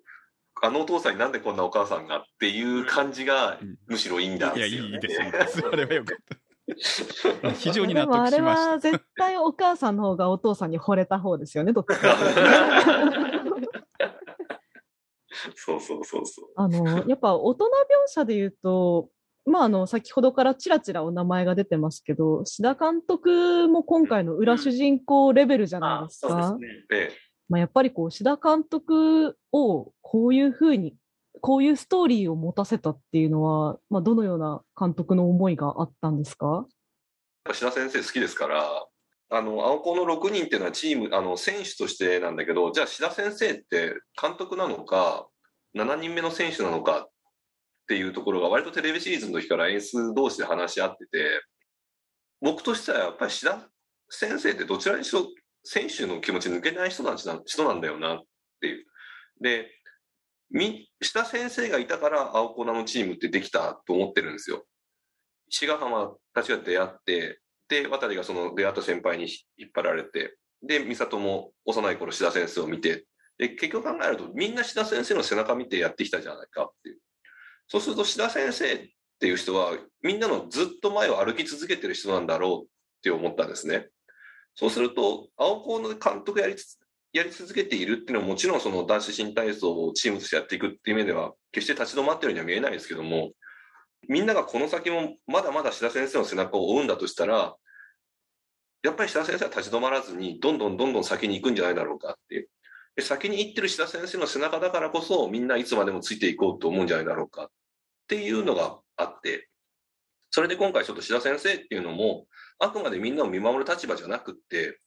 あのお父さんになんでこんなお母さんがっていう感じがむしろいいんだいや、いよねいです、いいです。<laughs> あれはよかった。非常に納でもあれ得しました。は絶対お母さんの方がお父さんに惚れた方ですよね、どっちか。<laughs> そうそうそうそう。あの、やっぱ大人描写で言うと、まあ、あの、先ほどからちらちらお名前が出てますけど、志田監督も今回の裏主人公レベルじゃないあですか。そうですね。えまあ、やっぱりこう、志田監督をこういうふうに、こういうストーリーを持たせたっていうのは、まあ、どのような監督の思いがあったんですか？え、志田先生好きですから、あの、青子の6人っていうのはチーム、あの、選手としてなんだけど、じゃあ志田先生って監督なのか、7人目の選手なのかっていうところが割とテレビシリーズの時から演出同士で話し合ってて、僕としてはやっぱり志田先生ってどちらにしろ選手の気持ち抜けない人なん人なんだよなっていう。で、み、志田先生がいたから青子のチームってできたと思ってるんですよ。志賀浜たちが出会って、で、渡がその出会った先輩に引っ張られて、で、美里も幼い頃志田先生を見て、で、結局考えるとみんな志田先生の背中見てやってきたじゃないかっていう。そうすると志田先生っていう人はみんなのずっと前を歩き続けてる人なんだろうって思ったんですね。そうすると、青校の監督やりつやり続けているっていうのはもちろんその男子新体操をチームとしてやっていくっていう面では決して立ち止まってるには見えないですけども、みんながこの先もまだまだ志田先生の背中を追うんだとしたら、やっぱり志田先生は立ち止まらずに、どんどんどんどん先に行くんじゃないだろうかっていう。で先に行ってる志田先生の背中だからこそ、みんないつまでもついていこうと思うんじゃないだろうかっていうのがあって、それで今回ちょっと志田先生っていうのも、あくまでみんなを見守る立場じゃなくって、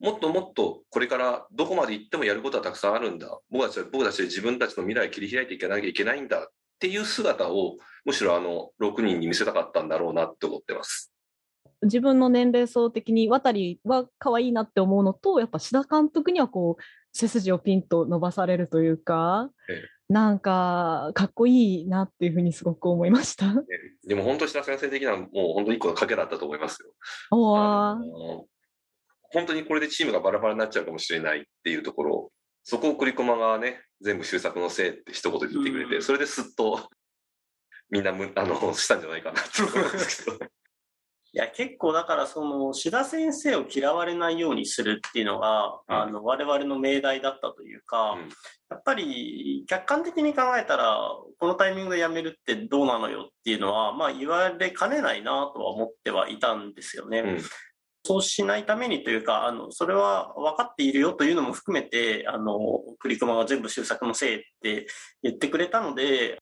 もっともっとこれからどこまで行ってもやることはたくさんあるんだ。僕たちは僕たちで自分たちの未来を切り開いていかなきゃいけないんだっていう姿を、むしろあの、6人に見せたかったんだろうなって思ってます。自分の年齢層的に渡りは可愛いなって思うのと、やっぱ志田監督にはこう、背筋をピンと伸ばされるというか、えなんか、かっこいいなっていうふうにすごく思いました。でも本当、志田先生的な、もう本当一個の賭けだったと思いますよ。お本当にこれでチームがバラバラになっちゃうかもしれないっていうところ、そこを栗駒がね、全部修作のせいって一言で言ってくれて、うんそれですっと、みんなむ、<laughs> あの、したんじゃないかなと思うんですけど。いや、結構だからその、志田先生を嫌われないようにするっていうのが、うんあの、我々の命題だったというか、うんやっぱり客観的に考えたら、このタイミングで辞めるってどうなのよっていうのは、まあ言われかねないなとは思ってはいたんですよね。うんそうしないためにというか、あの、それは分かっているよというのも含めて、あの、栗駒が全部修作のせいって言ってくれたので、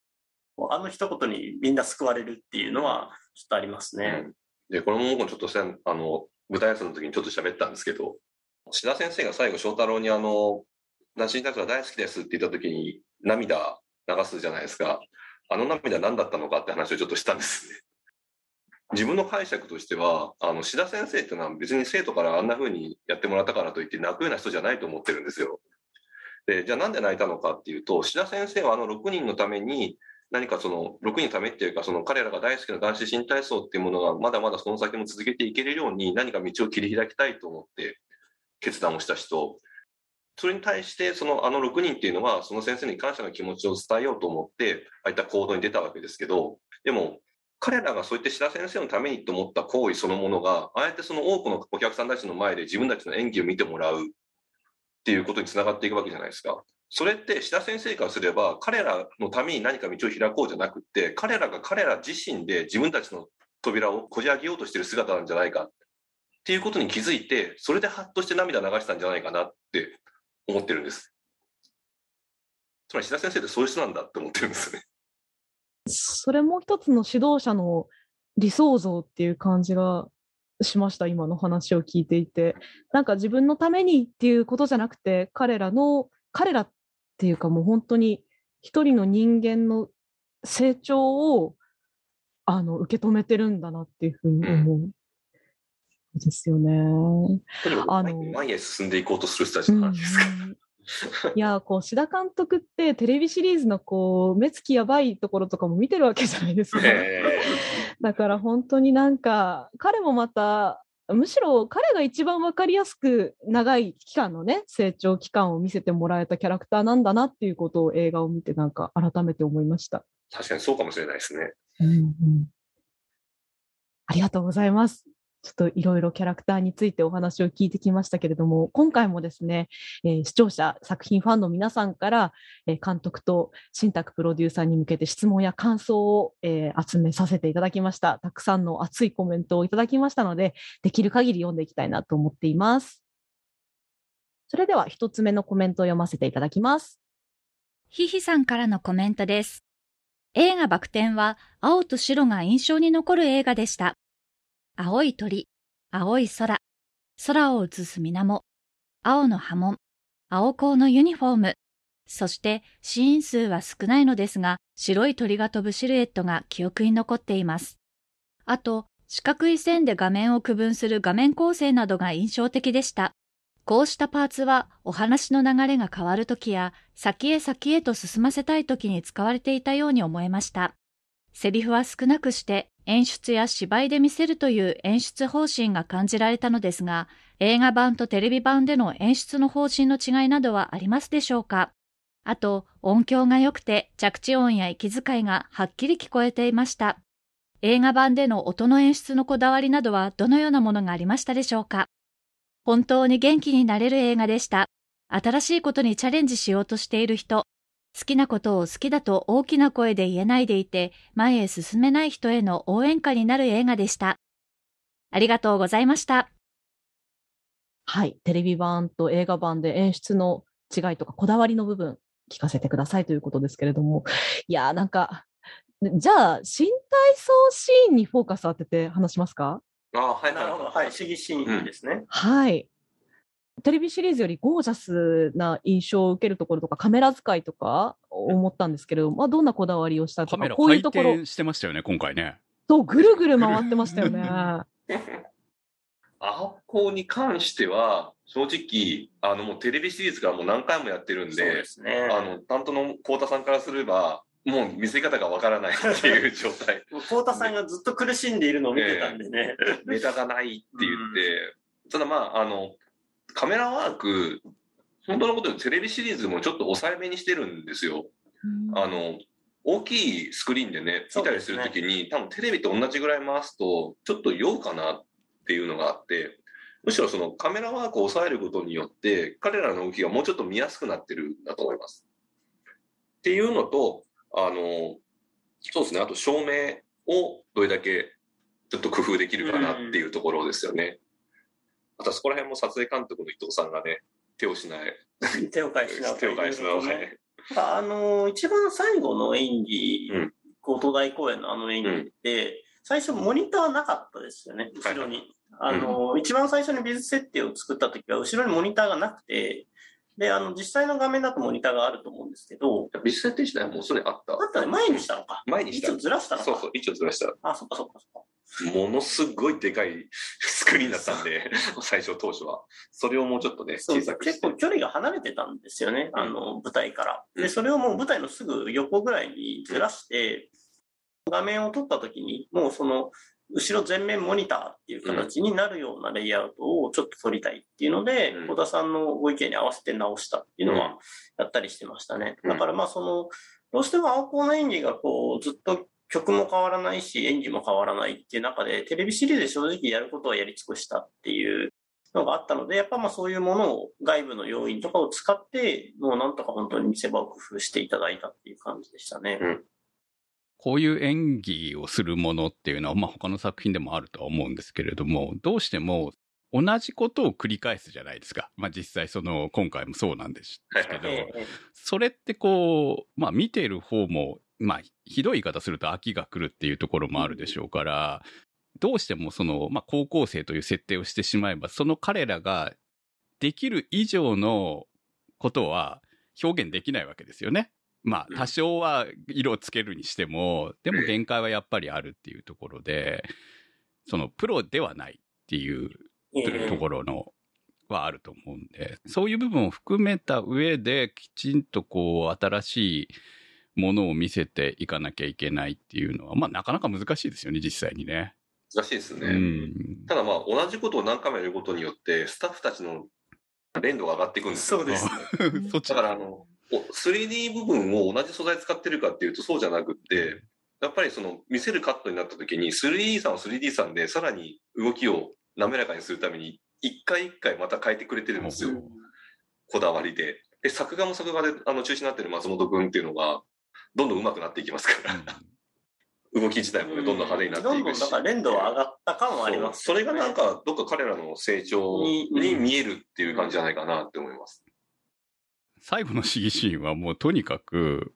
あの一言にみんな救われるっていうのはちょっとありますね。で、これも僕もちょっとせんあの、舞台挨拶の時にちょっと喋ったんですけど、志田先生が最後翔太郎にあの、男子たちが大好きですって言った時に涙流すじゃないですか。あの涙何だったのかって話をちょっとしたんですね。自分の解釈としては、あの、志田先生ってのは別に生徒からあんな風にやってもらったからといって泣くような人じゃないと思ってるんですよ。で、じゃあなんで泣いたのかっていうと、志田先生はあの6人のために何かその6人のためっていうか、その彼らが大好きな男子新体操っていうものがまだまだその先も続けていけるように何か道を切り開きたいと思って決断をした人。それに対して、そのあの6人っていうのは、その先生に感謝の気持ちを伝えようと思って、ああいった行動に出たわけですけど、でも、彼らがそういって志田先生のためにと思った行為そのものが、ああやってその多くのお客さんたちの前で自分たちの演技を見てもらうっていうことにつながっていくわけじゃないですか。それって志田先生からすれば、彼らのために何か道を開こうじゃなくって、彼らが彼ら自身で自分たちの扉をこじ開けようとしてる姿なんじゃないかっていうことに気づいて、それでハッとして涙流したんじゃないかなって思ってるんです。つまり志田先生ってそういう人なんだって思ってるんですよね。それも一つの指導者の理想像っていう感じがしました、今の話を聞いていて。なんか自分のためにっていうことじゃなくて、彼らの、彼らっていうかもう本当に一人の人間の成長を、あの、受け止めてるんだなっていうふうに思う。ですよね。あの前へ進んでいこうとする人たちの話ですから。うんいや、<laughs> こう、志田監督ってテレビシリーズのこう、目つきやばいところとかも見てるわけじゃないですか。えだから本当になんか、彼もまた、むしろ彼が一番わかりやすく長い期間のね、成長期間を見せてもらえたキャラクターなんだなっていうことを映画を見てなんか改めて思いました。確かにそうかもしれないですね。うんうん、ありがとうございます。ちょっといろいろキャラクターについてお話を聞いてきましたけれども、今回もですね、えー視聴者、作品ファンの皆さんから、えー監督と新宅プロデューサーに向けて質問や感想を、えー集めさせていただきました。たくさんの熱いコメントをいただきましたので、できる限り読んでいきたいなと思っています。それでは一つ目のコメントを読ませていただきます。ひひさんからのコメントです。映画バク転は青と白が印象に残る映画でした。青い鳥、青い空、空を映す水面、青の波紋、青光のユニフォーム、そしてシーン数は少ないのですが、白い鳥が飛ぶシルエットが記憶に残っています。あと、四角い線で画面を区分する画面構成などが印象的でした。こうしたパーツはお話の流れが変わるときや先へ先へと進ませたいときに使われていたように思えました。セリフは少なくして演出や芝居で見せるという演出方針が感じられたのですが、映画版とテレビ版での演出の方針の違いなどはありますでしょうか？あと、音響が良くて着地音や息遣いがはっきり聞こえていました。映画版での音の演出のこだわりなどはどのようなものがありましたでしょうか？本当に元気になれる映画でした。新しいことにチャレンジしようとしている人、好きなことを好きだと大きな声で言えないでいて、前へ進めない人への応援歌になる映画でした。ありがとうございました。はい。テレビ版と映画版で演出の違いとかこだわりの部分聞かせてくださいということですけれども。いやーなんか、じゃあ、新体操シーンにフォーカス当てて話しますか？ああ、はいはいなるほど。はい。試技シーンですね。はい。テレビシリーズよりゴージャスな印象を受けるところとか、カメラ使いとか思ったんですけれども、まあ、どんなこだわりをしたとか、こういうところ、転してましたよね、今回ね。そう、ぐるぐる回ってましたよね。<laughs> アホに関しては、正直、あの、もうテレビシリーズからもう何回もやってるんそうでで、すね。あの、担当の幸田さんからすれば、もう見せ方がわからないっていう状態。<laughs> 幸田さんがずっと苦しんでいるのを見てたんでね。ネタがないって言って、ただまあ、あの、カメラワーク、本当のこと言うとテレビシリーズもちょっと抑えめにしてるんですよ。あの、大きいスクリーンでね、見たりするときに、多分テレビと同じぐらい回すと、ちょっと酔うかなっていうのがあって、むしろそのカメラワークを抑えることによって、彼らの動きがもうちょっと見やすくなってるんだと思います。っていうのと、あの、そうですね、あと照明をどれだけちょっと工夫できるかなっていうところですよね。あとはそこら辺も撮影監督の伊藤さんがね、手をしない、手を返しな手を返しなねね。あの、一番最後の演技、うん東大公演のあの演技って、最初モニターなかったですよね、後ろに。あの、一番最初に美術設定を作った時は、後ろにモニターがなくて、で、あの、実際の画面だとモニターがあると思うんですけど、美術設定自体はもうすでにあった。あったね、前にしたのか。前にした位置をずらしたのか。そうそう、位置をずらした。あ、そっかそっかそっか。ものすごいでかいスクリーンだったんで、最初当初は。それをもうちょっとね、小さくして。結構距離が離れてたんですよね、あの、舞台から。で、うんそれをもう舞台のすぐ横ぐらいにずらして、画面を撮った時に、もうその、後ろ全面モニターっていう形になるようなレイアウトをちょっと撮りたいっていうのでうん、小田さんのご意見に合わせて直したっていうのうんはやったりしてましたね。うんだからまあその、どうしても青子の演技がこう、ずっと曲も変わらないし、演技も変わらないっていう中で、テレビシリーズで正直やることはやり尽くしたっていうのがあったので、やっぱまあそういうものを外部の要因とかを使って、もうなんとか本当に見せ場を工夫していただいたっていう感じでしたね。うんこういう演技をするものっていうのは、まあ他の作品でもあるとは思うんですけれども、どうしても同じことを繰り返すじゃないですか。まあ実際その、今回もそうなんですけど、ええそれってこう、まあ見ている方も、まあひどい言い方すると飽きが来るっていうところもあるでしょうから、どうしてもその、まあ高校生という設定をしてしまえば、その彼らができる以上のことは表現できないわけですよね。まあ多少は色をつけるにしても、でも限界はやっぱりあるっていうところで、そのプロではないっていうええところの、はあると思うんで、そういう部分を含めた上で、きちんとこう、新しいものを見せていかなきゃいけないっていうのは、まあ、なかなか難しいですよね、実際にね。難しいですね。うん。ただまあ、同じことを何回もやることによって、スタッフたちの連度が上がっていくんですよ。そうですね。そっちだからあの、お 3D 部分を同じ素材使ってるかっていうとそうじゃなくって、やっぱりその見せるカットになった時に 3D さんは 3D さんでさらに動きを滑らかにするために一回一回また変えてくれてるんですよ。こだわりで。で、作画も作画であの中止になってる松本くんっていうのが、どんどん上手くなっていきますから、動き自体もねどんどん派手になっていくし。どんどんだから連動は上がった感はありますそうそれがなんか、どっか彼らの成長に見えるっていう感じじゃないかなって思います。最後の試技シーンはもうとにかく、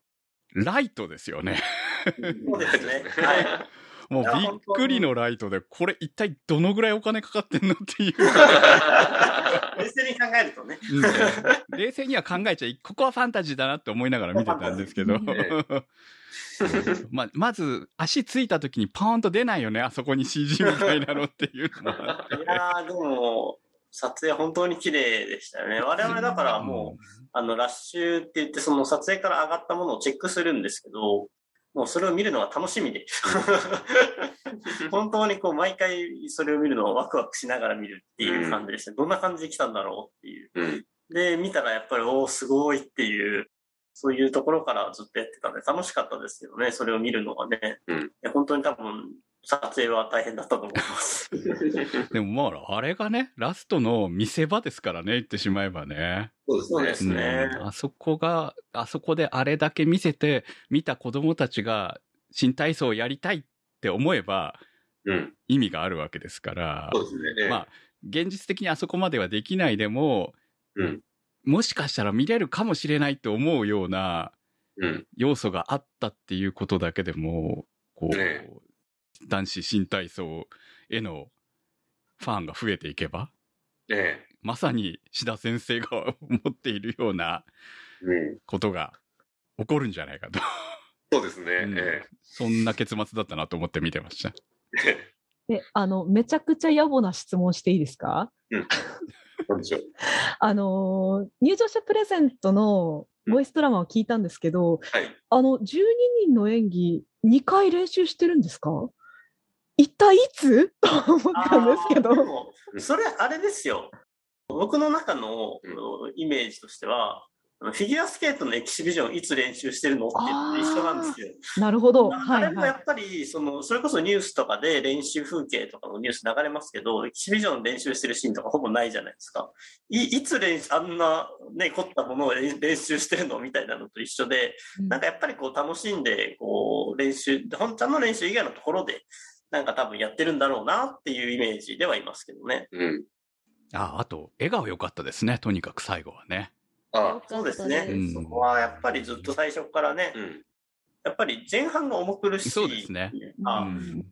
ライトですよね。そうですね。はい。<laughs> もうびっくりのライトで、これ一体どのぐらいお金かかってんのっていう。<laughs> 冷静に考えるとね。うん冷静には考えちゃい、ここはファンタジーだなって思いながら見てたんですけど。<laughs> ま、まず、足ついた時にパーンと出ないよね、あそこに CG みたいなのっていうのもあっていやー、でも、撮影本当に綺麗でしたよね。我々だからもう、あの、ラッシュって言って、その撮影から上がったものをチェックするんですけど、もうそれを見るのが楽しみで。<laughs> 本当にこう、毎回それを見るのをワクワクしながら見るっていう感じでした。どんな感じで来たんだろうっていう。うん。で、見たらやっぱり、おおすごいっていう、そういうところからずっとやってたんで、楽しかったですけどね、それを見るのがね。うん本当に多分、撮影は大変だったと思います。<laughs> でもまあ、あれがね、ラストの見せ場ですからね、言ってしまえばね。そうですね。そうんあそこが、あそこであれだけ見せて、見た子供たちが新体操をやりたいって思えば、うん。意味があるわけですから、そうですね。ええまあ、現実的にあそこまではできないでも、うんもしかしたら見れるかもしれないと思うようなうん。要素があったっていうことだけでも、こう、ね男子新体操へのファンが増えていけば、えまさに志田先生が思っているようなえ。うん。ことが起こるんじゃないかと。そうですね。うんえそんな結末だったなと思って見てました。<laughs> え。で、あの、めちゃくちゃ野暮な質問していいですか？なんでしょう。<laughs> あのー入場者プレゼントのボイスドラマを聞いたんですけど、はい。あの、12人の演技、2回練習してるんですか？一体いつ？<laughs> と思ったんですけどそれ、あれですよ。僕の中のうんイメージとしては、フィギュアスケートのエキシビジョンいつ練習してるの？って一緒なんですよ。なるほど。あ。れもやっぱり、その、それこそニュースとかで練習風景とかのニュース流れますけど、エキシビジョン練習してるシーンとかほぼないじゃないですか。いいつ練習、あんなね、凝ったものを練練習してるの？みたいなのと一緒で、なんかやっぱりこう楽しんで、こう練習、本ちゃんの練習以外のところで、なんか多分やってるんだろうなっていうイメージではいますけどね。うん。あ、あと、笑顔良かったですね。とにかく最後はね。あそうですね。うんそこはやっぱりずっと最初からね、うん。やっぱり前半が重苦しい。そうですねあうん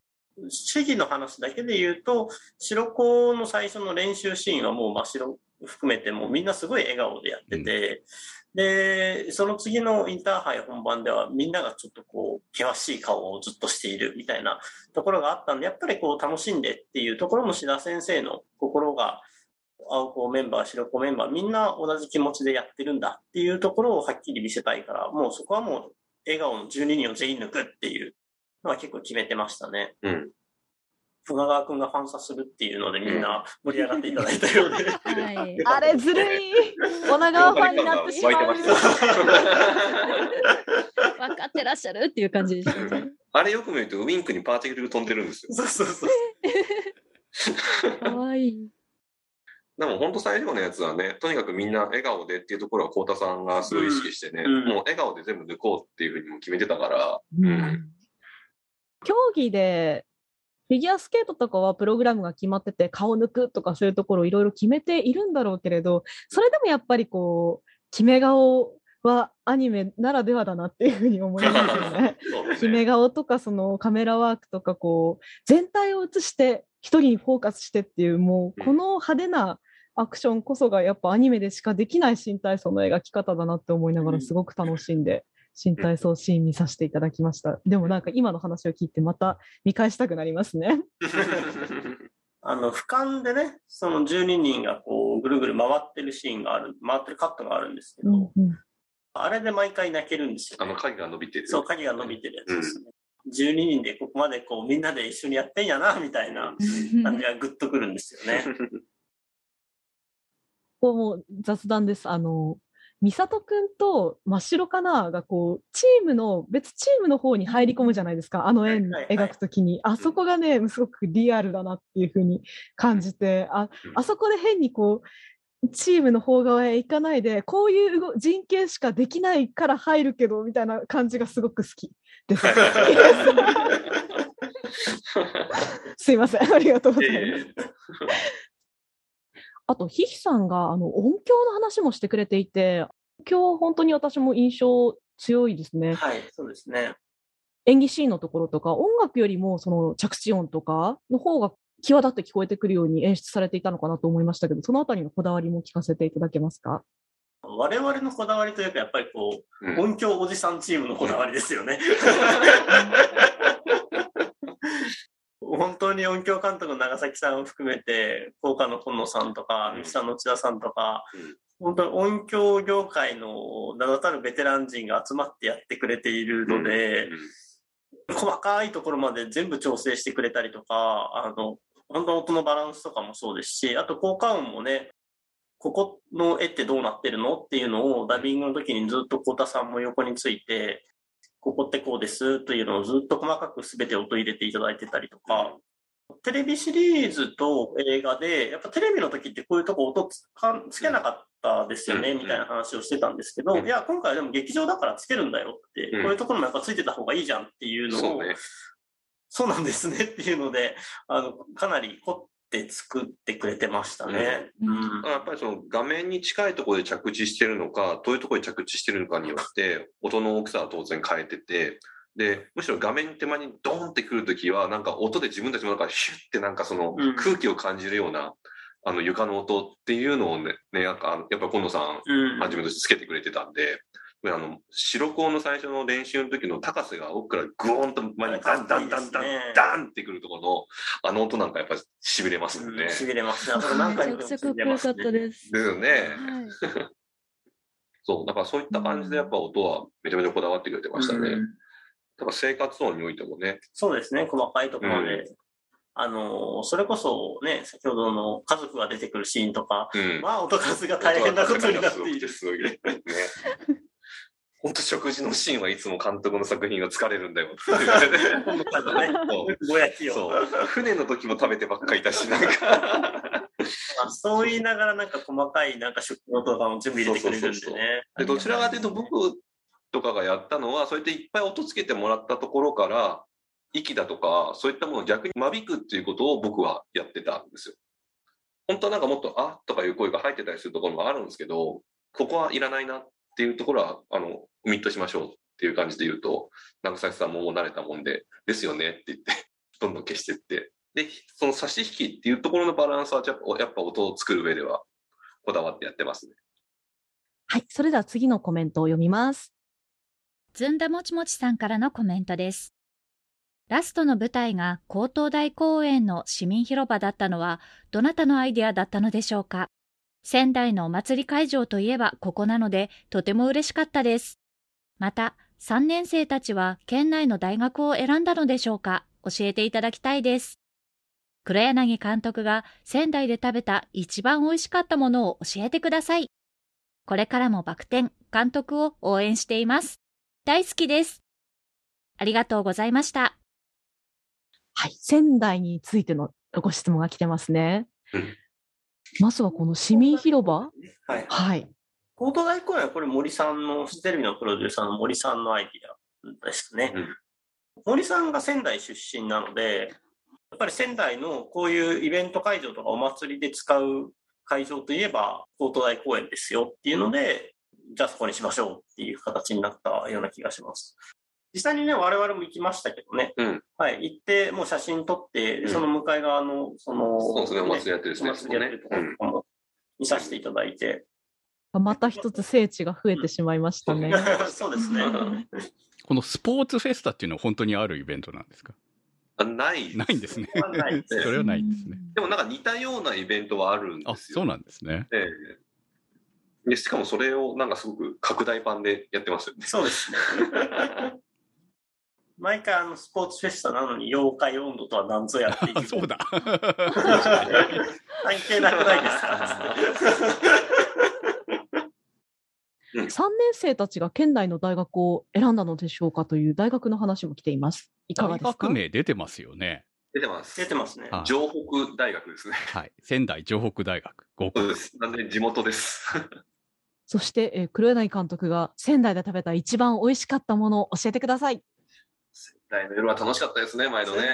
主義の話だけで言うと、白子の最初の練習シーンはもう真っ白含めてもうみんなすごい笑顔でやってて、で、その次のインターハイ本番ではみんながちょっとこう、険しい顔をずっとしているみたいなところがあったんで、やっぱりこう楽しんでっていうところの志田先生の心が、青子メンバー、白子メンバー、みんな同じ気持ちでやってるんだっていうところをはっきり見せたいから、もうそこはもう笑顔の12人を全員抜くっていうのは結構決めてましたね。うん。船川くんがファンサするっていうのでみんな盛り上がっていただいたようで。はい。<laughs> あれずるい女川ファンになってしまう。分かってらっしゃるっていう感じでしたね。あれよく見るとウィンクにパーティクル飛んでるんですよ。そうそうそう。かわいい。でも本当最後のやつはね、とにかくみんな笑顔でっていうところは太田さんがすごい意識してね、うんもう笑顔で全部抜こうっていうふうにも決めてたから、ううんん。競技で、フィギュアスケートとかはプログラムが決まってて、顔抜くとかそういうところをいろいろ決めているんだろうけれど、それでもやっぱりこう、決め顔はアニメならではだなっていうふうに思いますよね。<laughs> 決め顔とかそのカメラワークとかこう全体を映して一人にフォーカスしてっていうもううん。この派手なアクションこそがやっぱアニメでしかできない新体操の描き方だなって思いながらすごく楽しんで新体操シーン見させていただきました。でもなんか今の話を聞いてまた見返したくなりますね。<laughs> あの、俯瞰でね、その12人がこう、ぐるぐる回ってるシーンがある、回ってるカットがあるんですけど、うんうんあれで毎回泣けるんですよ。あの影が伸びてる。そう、影が伸びてるやつですね。12人でここまでこうみんなで一緒にやってんやな、みたいな <laughs> 感じがグッとくるんですよね。こうもう雑談です。あの、美里くんと真っ白かながこう、チームの、別チームの方に入り込むじゃないですか。あの円描くときに。あそこがね、すごくリアルだなっていうふうに感じて、あ、あそこで変にこう、チームの方側へ行かないで、こういう動人形しかできないから入るけど、みたいな感じがすごく好きです。<laughs> <laughs> すいません。ありがとうございます。あと、ヒヒさんが、あの、音響の話もしてくれていて、今日本当に私も印象強いですね。はい、そうですね。演技シーンのところとか、音楽よりもその着地音とかの方が際立って聞こえてくるように演出されていたのかなと思いましたけど、そのあたりのこだわりも聞かせていただけますか？我々のこだわりというか、やっぱりこう、うん音響おじさんチームのこだわりですよね。本当に音響監督の長崎さんを含めて、効果の今野さんとか、うん。三木さんの内田さんとか、うん。本当に音響業界の名だたるベテラン人が集まってやってくれているので、細かいところまで全部調整してくれたりとか、あの、本当音のバランスとかもそうですし、あと効果音もね、ここの絵ってどうなってるのっていうのをダビングの時にずっと小田さんも横について、ここってこうですというのをずっと細かく全て音入れていただいてたりとか、テレビシリーズと映画で、やっぱテレビの時ってこういうとこ音つかつけなかったですよね、うんみたいな話をしてたんですけど、うん。いや、今回はでも劇場だからつけるんだよって、うん。こういうところもやっぱついてた方がいいじゃんっていうのを、そうね。そうなんですねっていうので、あの、かなり凝って作ってくれてましたね。ううんん。やっぱりその画面に近いところで着地してるのか、遠いところで着地してるのかによって、音の大きさは当然変えてて、で、むしろ画面に手前にドーンってくるときは、なんか音で自分たちもなんかヒュッてなんかそのうん空気を感じるような、あの床の音っていうのをね、ね、なんか、やっぱ今野さんうん。はじめとしてつけてくれてたんで、あの、白高の最初の練習の時の高瀬が奥からグーンと前にダンダンダンダンダンってくるところの、あの音なんかやっぱ痺れますもんね。しびれますね。あそ <laughs> こ何回め見ちゃくちゃかっこよかったです。ですよね。はい <laughs> そう、だからそういった感じでやっぱ音はめちゃめちゃこだわってくれてましたね。うんだから生活音においてもね。そうですね、細かいところまで。うあの、それこそね、先ほどの家族が出てくるシーンとか、うん。まあ音数が大変なことになっている。すごいね。<laughs> 本当食事のシーンはいつも監督の作品が疲れるんだよって言われて。そ <laughs> うぼやきを。そう。船の時も食べてばっかりいたし、なんか。まあそう言いながらなんか細かいなんか食用とかも全部入れてくれるんでね。で、どちらかというと僕とかがやったのは、そうやっていっぱい音つけてもらったところから、息だとか、そういったものを逆に間引くっていうことを僕はやってたんですよ。本当はなんかもっと、あとかいう声が入ってたりするところもあるんですけど、ここはいらないなっていうところは、あの、オミットしましょうっていう感じで言うと、長崎さんももう慣れたもんで、ですよねって言って、<laughs> どんどん消していって。で、その差し引きっていうところのバランスは、やっぱやっぱ音を作る上では、こだわってやってますね。はい。それでは次のコメントを読みます。ずんだもちもちさんからのコメントです。ラストの舞台が高等大公園の市民広場だったのは、どなたのアイデアだったのでしょうか？仙台のお祭り会場といえばここなので、とても嬉しかったです。また、3年生たちは県内の大学を選んだのでしょうか？教えていただきたいです。黒柳監督が仙台で食べた一番美味しかったものを教えてください。これからもバク転、監督を応援しています。大好きです。ありがとうございました。はい。仙台についてのご質問が来てますねうん。まずはこの市民広場？はい。はい。高等大公園はこれ森さんの、フジテレビのプロデューサーの森さんのアイディアですね。うん森さんが仙台出身なので、やっぱり仙台のこういうイベント会場とかお祭りで使う会場といえば高等大公園ですよっていうので、じゃあそこにしましょうっていう形になったような気がします。実際にね、我々も行きましたけどね。うんはい。行って、もう写真撮って、うんその向かい側の、その、そうですね、お祭りやってるお祭りやってるところとかも見させていただいて。また一つ聖地が増えてしまいましたね。<laughs> そうですね。<laughs> このスポーツフェスタっていうのは本当にあるイベントなんですか？あない。ないんですね。はないですそれはないですね。でもなんか似たようなイベントはあるんあ、ですよ。そうなんですね。ええでしかもそれをなんかすごく拡大版でやってますよね。そうですね。毎回あのスポーツフェスタなのに妖怪温度とは何ぞやっていう。<laughs> そうだ。<laughs> 関係なくないですか？<laughs> 3年生たちが県内の大学を選んだのでしょうかという大学の話も来ています。いかが大ですか？学名出てますよね。出てます。出てますね。はい城北大学ですね。はい。仙台城北大学合格。です。なんで地元です。そして、えー黒柳監督が仙台で食べた一番美味しかったものを教えてください。仙台の夜は楽しかったですね、毎度ね。<laughs>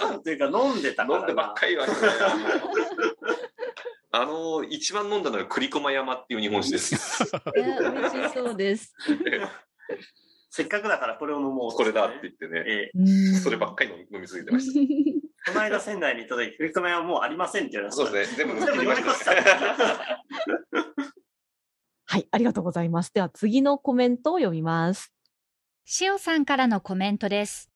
ご飯っていうか飲んでたからな飲んでばっかりはね。あの、一番飲んだのが栗駒山っていう日本酒です。いや、美味しそうです。<laughs> せっかくだからこれを飲もう、これだって言ってね。ええそればっかり飲み続いてました。<laughs> この間仙台に行った時、振り込めはもうありませんって言われました。そうですね。全部全部飲みました。はい、ありがとうございます。では次のコメントを読みます。しおさんからのコメントです。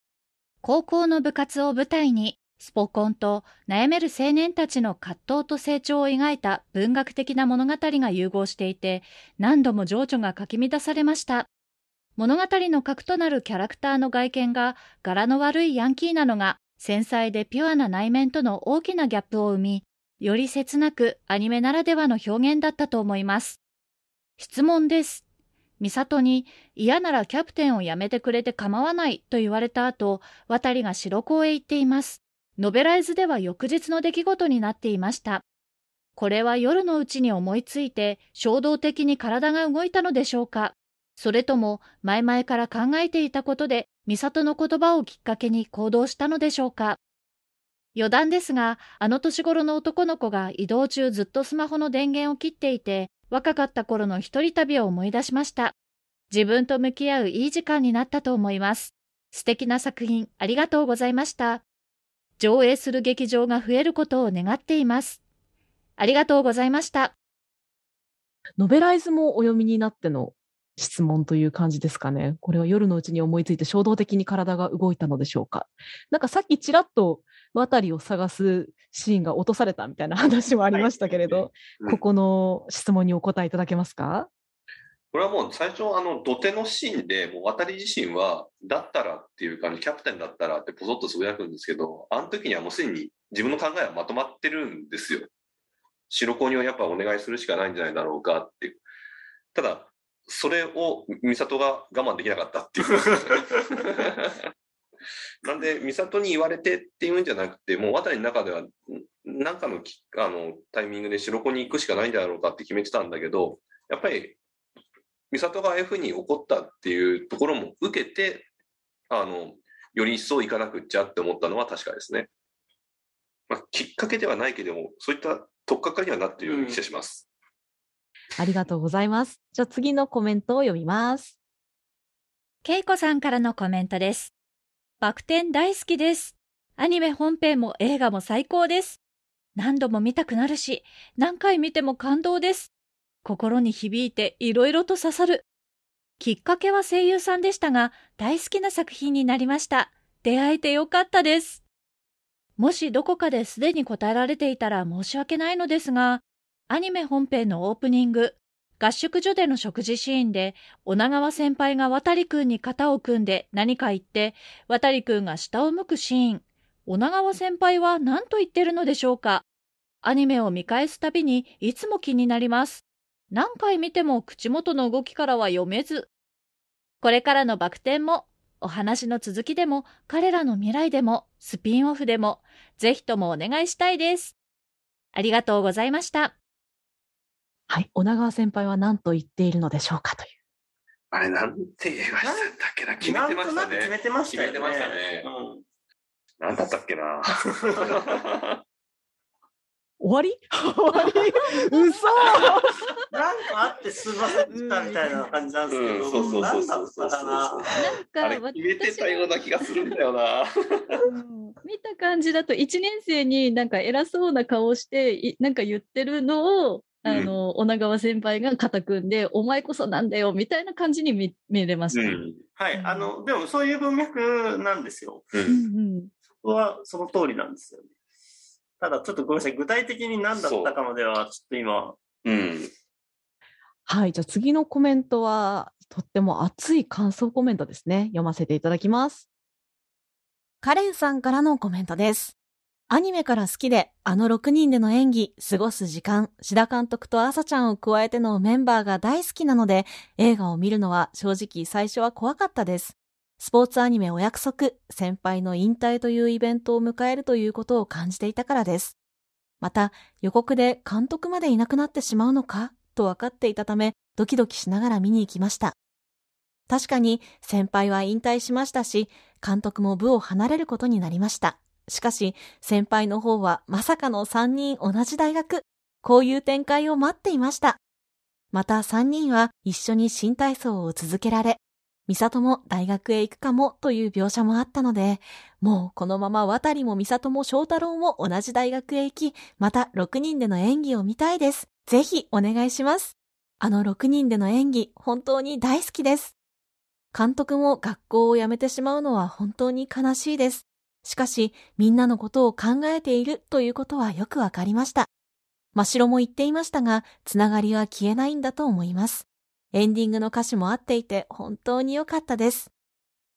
高校の部活を舞台に、スポコンと悩める青年たちの葛藤と成長を描いた文学的な物語が融合していて、何度も情緒がかき乱されました。物語の核となるキャラクターの外見が柄の悪いヤンキーなのが繊細でピュアな内面との大きなギャップを生み、より切なくアニメならではの表現だったと思います。質問です。ミサトに嫌ならキャプテンを辞めてくれて構わないと言われた後、渡りが白子へ行っています。ノベライズでは翌日の出来事になっていました。これは夜のうちに思いついて衝動的に体が動いたのでしょうかそれとも前々から考えていたことでミサトの言葉をきっかけに行動したのでしょうか余談ですが、あの年頃の男の子が移動中ずっとスマホの電源を切っていて、若かった頃の一人旅を思い出しました。自分と向き合ういい時間になったと思います。素敵な作品ありがとうございました。上映する劇場が増えることを願っています。ありがとうございました。ノベライズもお読みになっての質問という感じですかね。これは夜のうちに思いついて衝動的に体が動いたのでしょうか。なんかさっきちらっと渡りを探すシーンが落とされたみたいな話もありましたけれど、うんここの質問にお答えいただけますか？これはもう最初、あの、土手のシーンで、もう渡り自身は、だったらっていう感じ、キャプテンだったらってポソッとつぶやくんですけど、あの時にはもうすでに自分の考えはまとまってるんですよ。白子にはやっぱお願いするしかないんじゃないだろうかっていう。ただ、それを美里が我慢できなかったっていう。<laughs> なんで、美里に言われてっていうんじゃなくて、もう渡りの中では、んなんかのきあのタイミングで白子に行くしかないんだろうかって決めてたんだけど、やっぱり美里がああいうふうに怒ったっていうところも受けて、あの、より一層行かなくっちゃって思ったのは確かですね。まあ、きっかけではないけども、そういった取っかかりにはなっているような気がします。ありがとうございます。じゃあ次のコメントを読みます。ケイコさんからのコメントです。バク転大好きです。アニメ本編も映画も最高です。何度も見たくなるし、何回見ても感動です。心に響いていろいろと刺さる。きっかけは声優さんでしたが、大好きな作品になりました。出会えてよかったです。もしどこかですでに答えられていたら申し訳ないのですが、アニメ本編のオープニング、合宿所での食事シーンで、女川先輩が渡りくんに肩を組んで何か言って、渡りくんが下を向くシーン。女川先輩は何と言ってるのでしょうかアニメを見返すたびにいつも気になります。何回見ても口元の動きからは読めず。これからのバク転も、お話の続きでも、彼らの未来でも、スピンオフでも、ぜひともお願いしたいです。ありがとうございました。はい。女川先輩は何と言っているのでしょうかという。あれ、なんて言いましたっけな決めてましたね。決めてましたよね。決めてましたねうんなんだったっけな <laughs> 終わり？終わり？嘘 <laughs> なんかあってすいませたみたいな感じなんですけど、うんそうそうなそうんだったそうそうかな。あれなんか決めてたような気がするんだよな。うん見た感じだと1年生になんか偉そうな顔をしていなんか言ってるのをあの、女川先輩が肩組んで、お前こそなんだよみたいな感じに見見れました。うん。はい。あの、でもそういう文脈なんですよ。うんそこはその通りなんですよね。ただちょっとごめんなさい。具体的に何だったかまでは、ちょっと今、うん。はい。じゃあ次のコメントは、とっても熱い感想コメントですね。読ませていただきます。カレンさんからのコメントです。アニメから好きで、あの6人での演技、過ごす時間、志田監督と朝ちゃんを加えてのメンバーが大好きなので、映画を見るのは正直最初は怖かったです。スポーツアニメお約束、先輩の引退というイベントを迎えるということを感じていたからです。また、予告で監督までいなくなってしまうのかと分かっていたため、ドキドキしながら見に行きました。確かに先輩は引退しましたし、監督も部を離れることになりました。しかし、先輩の方はまさかの3人同じ大学。こういう展開を待っていました。また3人は一緒に新体操を続けられ、ミサトも大学へ行くかもという描写もあったので、もうこのまま渡りもミサトも翔太郎も同じ大学へ行き、また6人での演技を見たいです。ぜひお願いします。あの6人での演技、本当に大好きです。監督も学校を辞めてしまうのは本当に悲しいです。しかし、みんなのことを考えているということはよくわかりました。真城も言っていましたが、つながりは消えないんだと思います。エンディングの歌詞も合っていて本当に良かったです。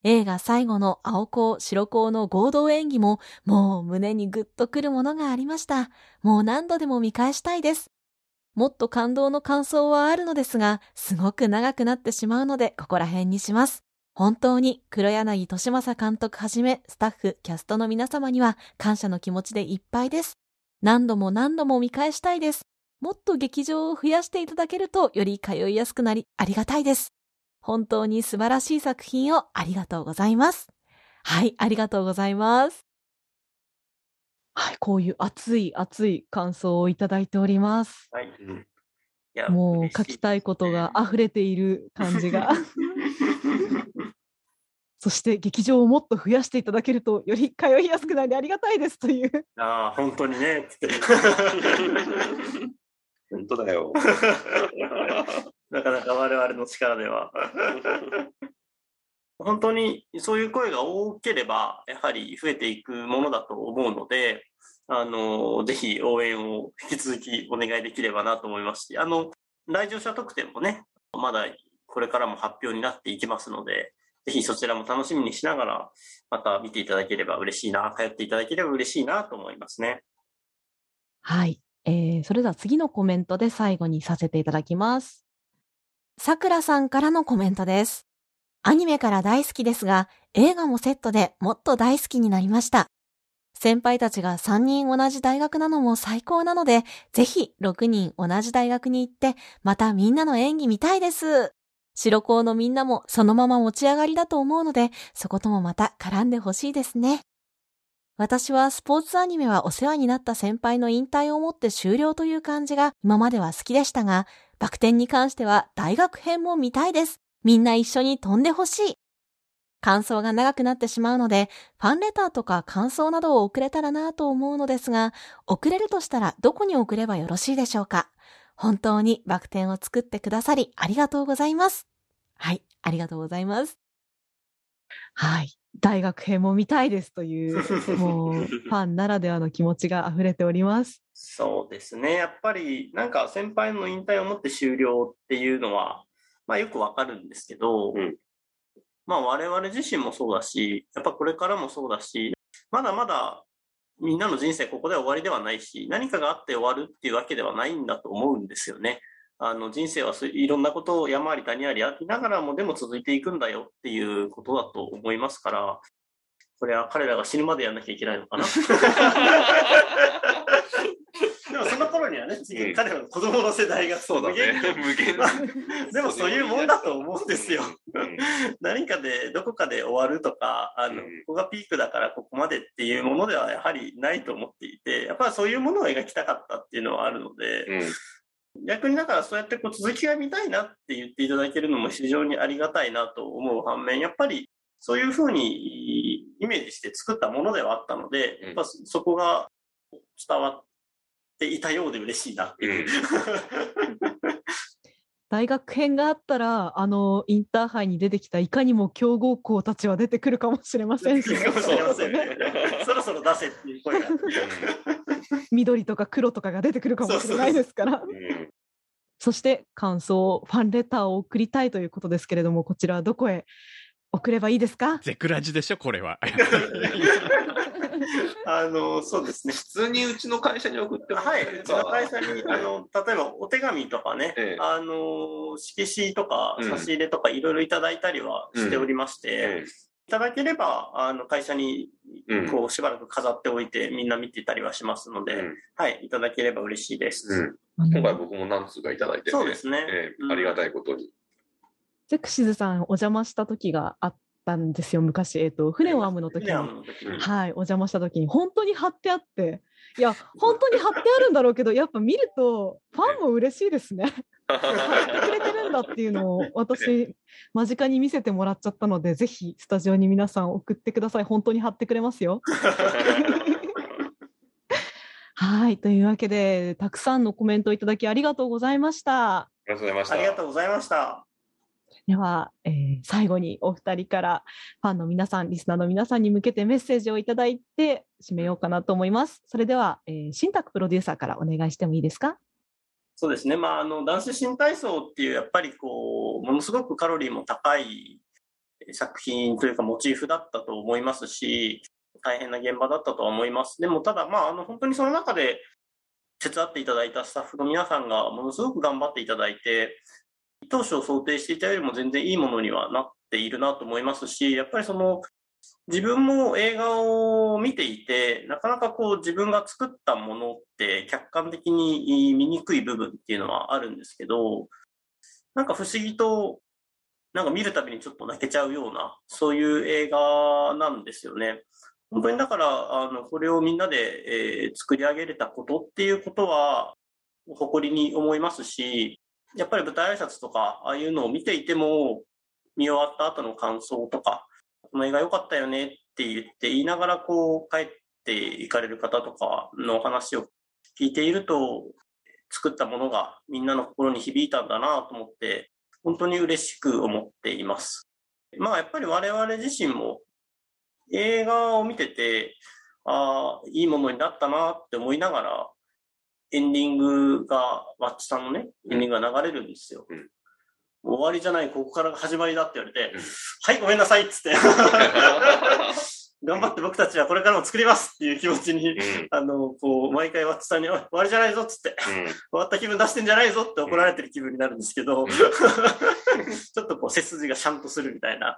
映画最後の青校、白校の合同演技ももう胸にグッとくるものがありました。もう何度でも見返したいです。もっと感動の感想はあるのですが、すごく長くなってしまうので、ここら辺にします。本当に黒柳利正監督はじめ、スタッフ、キャストの皆様には感謝の気持ちでいっぱいです。何度も何度も見返したいです。もっと劇場を増やしていただけると、より通いやすくなり、ありがたいです。本当に素晴らしい作品をありがとうございます。はい、ありがとうございます。はい、こういう熱い熱い感想をいただいております。はい。いやもう書きたいことが溢れている感じが。<laughs> <laughs> そして劇場をもっと増やしていただけるとより通いやすくなりありがたいですという。ああ、本当にね。<laughs> 本当だよ。<laughs> なかなか我々の力では。本当にそういう声が多ければ、やはり増えていくものだと思うので、あの、ぜひ応援を引き続きお願いできればなと思いますし、あの、来場者特典もね、まだこれからも発表になっていきますので、ぜひそちらも楽しみにしながら、また見ていただければ嬉しいな、通っていただければ嬉しいなと思いますね。はい。えー、それでは次のコメントで最後にさせていただきます。さくらさんからのコメントです。アニメから大好きですが、映画もセットでもっと大好きになりました。先輩たちが3人同じ大学なのも最高なので、ぜひ6人同じ大学に行って、またみんなの演技見たいです。白校のみんなもそのまま持ち上がりだと思うので、そこともまた絡んでほしいですね。私はスポーツアニメはお世話になった先輩の引退をもって終了という感じが今までは好きでしたが、バク転に関しては大学編も見たいです。みんな一緒に飛んでほしい。感想が長くなってしまうので、ファンレターとか感想などを送れたらなぁと思うのですが、送れるとしたらどこに送ればよろしいでしょうか本当にバク転を作ってくださりありがとうございます。はい、ありがとうございます。はい。大学編も見たいですという、<laughs> もう、ファンならではの気持ちが溢れております。そうですね。やっぱり、なんか先輩の引退をもって終了っていうのは、まあよくわかるんですけど、うんまあ我々自身もそうだし、やっぱこれからもそうだし、まだまだみんなの人生ここで終わりではないし、何かがあって終わるっていうわけではないんだと思うんですよね。あの人生はいろんなことを山あり谷ありありながらもでも続いていくんだよっていうことだと思いますから、これは彼らが死ぬまでやんなきゃいけないのかな？でもその頃にはね、次彼らの子供の世代がそうだね。<laughs> 無限まあ <laughs> でもそういうもんだと思うんですよ。うん何かで、どこかで終わるとか、あの、こうんこがピークだからここまでっていうものではやはりないと思っていて、やっぱりそういうものを描きたかったっていうのはあるので、うん逆にだからそうやってこう続きが見たいなって言っていただけるのも非常にありがたいなと思う反面、やっぱりそういうふうにイメージして作ったものではあったので、うんやっぱそそこが伝わっていたようで嬉しいなっていう。大学編があったら、あの、インターハイに出てきたいかにも強豪校たちは出てくるかもしれませんし、かもしれませんね。そろそろ出せっていう声が。緑とか黒とかが出てくるかもしれないですから。うんそして感想、ファンレターを送りたいということですけれども、こちらどこへ送ればいいですか？ゼクラジでしょ、これは。<laughs> あの、そうですね。普通にうちの会社に送ってもはい、うちの会社に、あの、例えばお手紙とかね、ええ。あの、色紙とかうん。差し入れとかいろいろいただいたりはしておりまして、えいただければ、あの、会社にこうしばらく飾っておいてみんな見てたりはしますので、うん。はい、いただければ嬉しいです。うん。今回僕も何通かいただいてて、そうですね。うん。ええありがたいことに。ゼクシズさんお邪魔した時があったんですよ、昔。えっ、と、船を編むの時船をに。編むの時にはい、お邪魔した時に本当に貼ってあって、いや、本当に貼ってあるんだろうけど、やっぱ見るとファンも嬉しいですね。貼ってくれてるんだっていうのを私、間近に見せてもらっちゃったので、ぜひスタジオに皆さん送ってください。本当に貼ってくれますよ。<laughs> はい、というわけで、たくさんのコメントをいただきありがとうございました。ありがとうございました。ありがとうございました。では、えー最後にお二人からファンの皆さん、リスナーの皆さんに向けてメッセージをいただいて締めようかなと思います。それでは、えー、新宅プロデューサーからお願いしてもいいですか？そうですね。まあ、あの、男子新体操っていう、やっぱりこう、ものすごくカロリーも高い作品というかモチーフだったと思いますし、大変な現場だったとは思います。でも、ただ、まあ、あの、本当にその中で手伝っていただいたスタッフの皆さんがものすごく頑張っていただいて、当初想定していたよりも全然いいものにはなっているなと思いますし、やっぱりその、自分も映画を見ていて、なかなかこう自分が作ったものって客観的に見にくい部分っていうのはあるんですけど、なんか不思議と、なんか見るたびにちょっと泣けちゃうような、そういう映画なんですよね。本当にだから、あの、これをみんなで、えー作り上げれたことっていうことは、誇りに思いますし、やっぱり舞台挨拶とか、ああいうのを見ていても、見終わった後の感想とか、この映画良かったよねって言って言いながらこう帰っていかれる方とかのお話を聞いていると、作ったものがみんなの心に響いたんだなと思って、本当に嬉しく思っています。まあやっぱり我々自身も映画を見てて、ああ、いいものになったなって思いながら、エンディングが、ワッチさん。のね、エンディングが流れるんですよ。うん。終わりじゃない、ここからが始まりだって言われて、はい、ごめんなさいっつって。<laughs> 頑張って僕たちはこれからも作りますっていう気持ちに、うん。あの、こう、毎回ワッチさんに、おい終わりじゃないぞっつって、終わった気分出してんじゃないぞって怒られてる気分になるんですけど、ん。<laughs> ちょっとこう、背筋がシャンとするみたいな。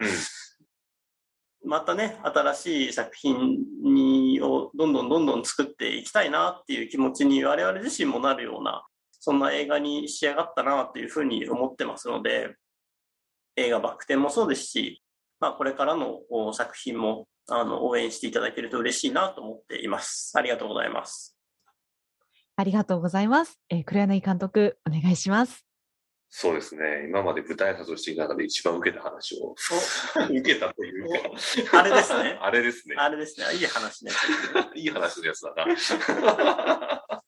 またね、新しい作品にをどんどんどんどん作っていきたいなっていう気持ちに我々自身もなるような、そんな映画に仕上がったなっていうふうに思ってますので、映画バク転もそうですし、まあこれからの作品もあの応援していただけると嬉しいなと思っています。ありがとうございます。ありがとうございます。えー黒柳監督、お願いします。そうですね。今まで舞台挨拶をしている中で一番受けた話を、受けたというか、あれですね。<laughs> あれですね。あれですね。いい話ね。<laughs> いい話のやつだな。<laughs>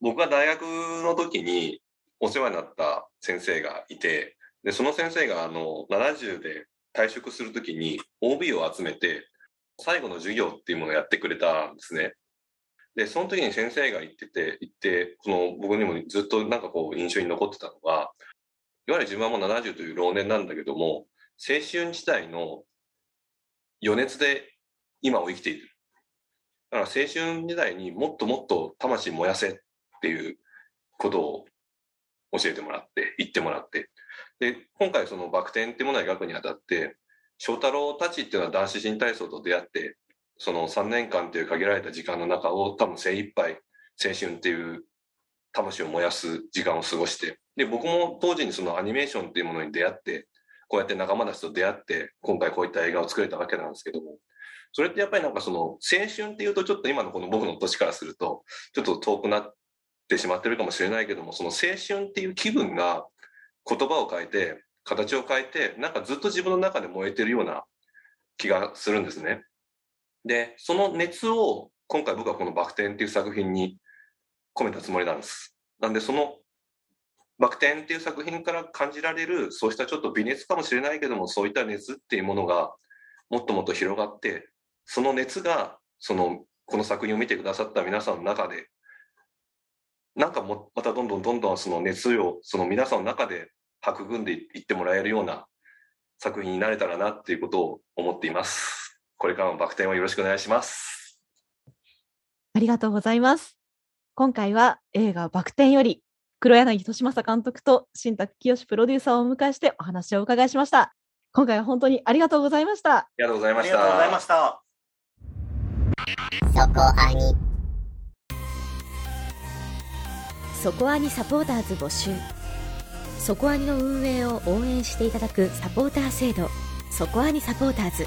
僕が大学の時にお世話になった先生がいて、で、その先生があの、70で退職するときに OB を集めて、最後の授業っていうものをやってくれたんですね。で、その時に先生が言ってて、言って、この僕にもずっとなんかこう印象に残ってたのが、いわゆる自分はもう70という老年なんだけども、青春時代の余熱で今を生きている。だから青春時代にもっともっと魂燃やせっていうことを教えてもらって、言ってもらって。で、今回そのバク転ってものを描くにあたって、翔太郎たちっていうのは男子新体操と出会って、その3年間という限られた時間の中を多分精一杯青春っていう魂を燃やす時間を過ごして、で、僕も当時にそのアニメーションっていうものに出会って、こうやって仲間たちと出会って、今回こういった映画を作れたわけなんですけども、それってやっぱりなんかその青春っていうとちょっと今のこの僕の年からするとちょっと遠くなってしまってるかもしれないけどもその青春っていう気分が言葉を変えて形を変えてなんかずっと自分の中で燃えてるような気がするんですね。でその熱を今回僕はこの「バク転」っていう作品に込めたつもりなんです。なんでそのバク転っていう作品から感じられるそうしたちょっと微熱かもしれないけどもそういった熱っていうものがもっともっと広がってその熱が、その、この作品を見てくださった皆さんの中で、なんかも、またどんどんどんどんその熱を、その皆さんの中で育んでいってもらえるような作品になれたらなっていうことを思っています。これからもバク転をよろしくお願いします。ありがとうございます。今回は映画バク転より黒柳俊正監督と新宅清プロデューサーをお迎えしてお話をお伺いしました。今回は本当にありがとうございました。ありがとうございあました。りがとうございました。そこアニそこアニサポーターズ募集そこアニの運営を応援していただくサポーター制度そこアニサポーターズ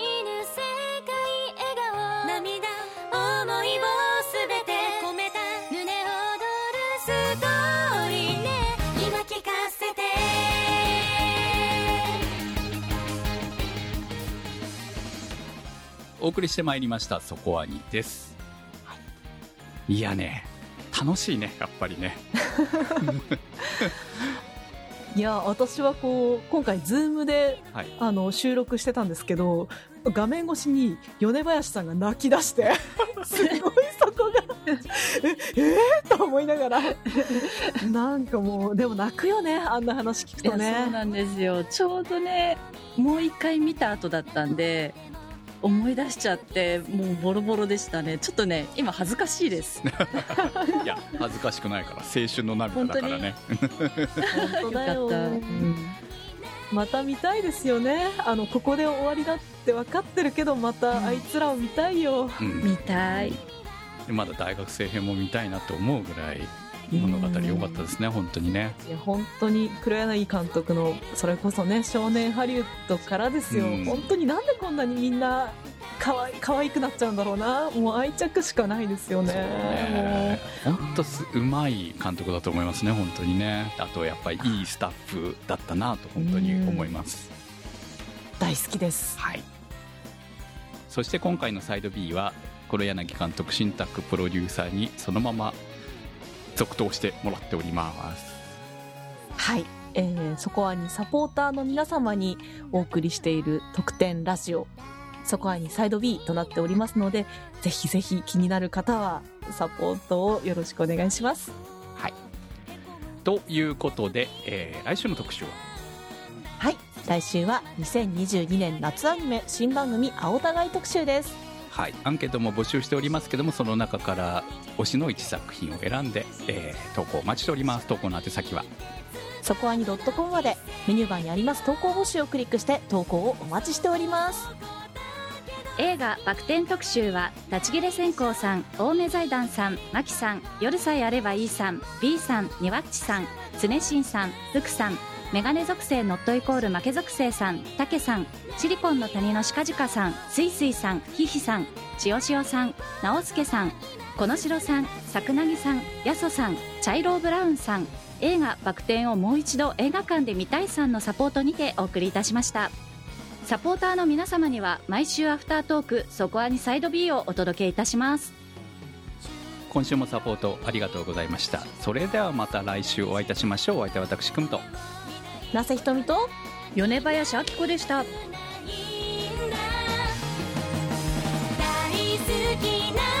お送りしてまいりました「そこアニ」です、い、やね楽しいねやっぱりね。<laughs> いや、私はこう、今回、ズームではい。あの収録してたんですけど、画面越しに米林さんが泣き出して、<laughs> すごいそこが、え、えー、と思いながら、なんかもう、でも泣くよね、あんな話聞くといやそうね。なんですよ。ちょうどねもう一回見た後だったんで思い出しちゃってもうボロボロでしたね。ちょっとね今恥ずかしいです。<laughs> いや恥ずかしくないから。青春の涙だからね。本当だよ。よかった。うん。また見たいですよね。あの、ここで終わりだって分かってるけど、またあいつらを見たいよ。うん。見たい。でまだ大学生編も見たいなと思うぐらい物語良かったですね本当にね。いや本当に黒柳監督のそれこそね少年ハリウッドからですよ、うん。本当になんでこんなにみんなかわい可愛くなっちゃうんだろうな。もう愛着しかないですよね。ね。本当すうまい監督だと思いますね本当にね。あとやっぱりいいスタッフだったなと本当に思います。大好きです。はい。そして今回のサイド B は黒柳監督新宅プロデューサーにそのまま続投してもらっております。はい、えーそこはにサポーターの皆様にお送りしている特典ラジオ。そこはにサイド B となっておりますのでぜひぜひ気になる方はサポートをよろしくお願いします。はい。ということで、えー来週の特集は？はい。来週は2022年夏アニメ新番組青互い特集ですはい、アンケートも募集しておりますけどもその中から推しの1作品を選んで、えー投稿お待ちしております。投稿の宛先は？そこはに .com までメニューバーにあります。投稿募集をクリックして投稿をお待ちしております。映画「バク転特集」は立ち切れ線香さん青梅財団さんマキさん夜さえあればいいさん B さんニワッチさん常新さん福さんメガネ属性ノットイコール負け属性さんタケさんシリコンの谷のシカジカさんスイスイさんヒヒさん千代塩さん直輔さんこのしろさん桜木さんやそさんチャイローブラウンさん。映画「バク転」をもう一度映画館で見たいさんのサポートにてお送りいたしました。サポーターの皆様には毎週アフタートーク「そこアニサイド B」をお届けいたします。今週もサポートありがとうございました。それではまた来週お会いいたしましょう。お相手は私くんと。那瀬ひとみと米林明子でした。大好きな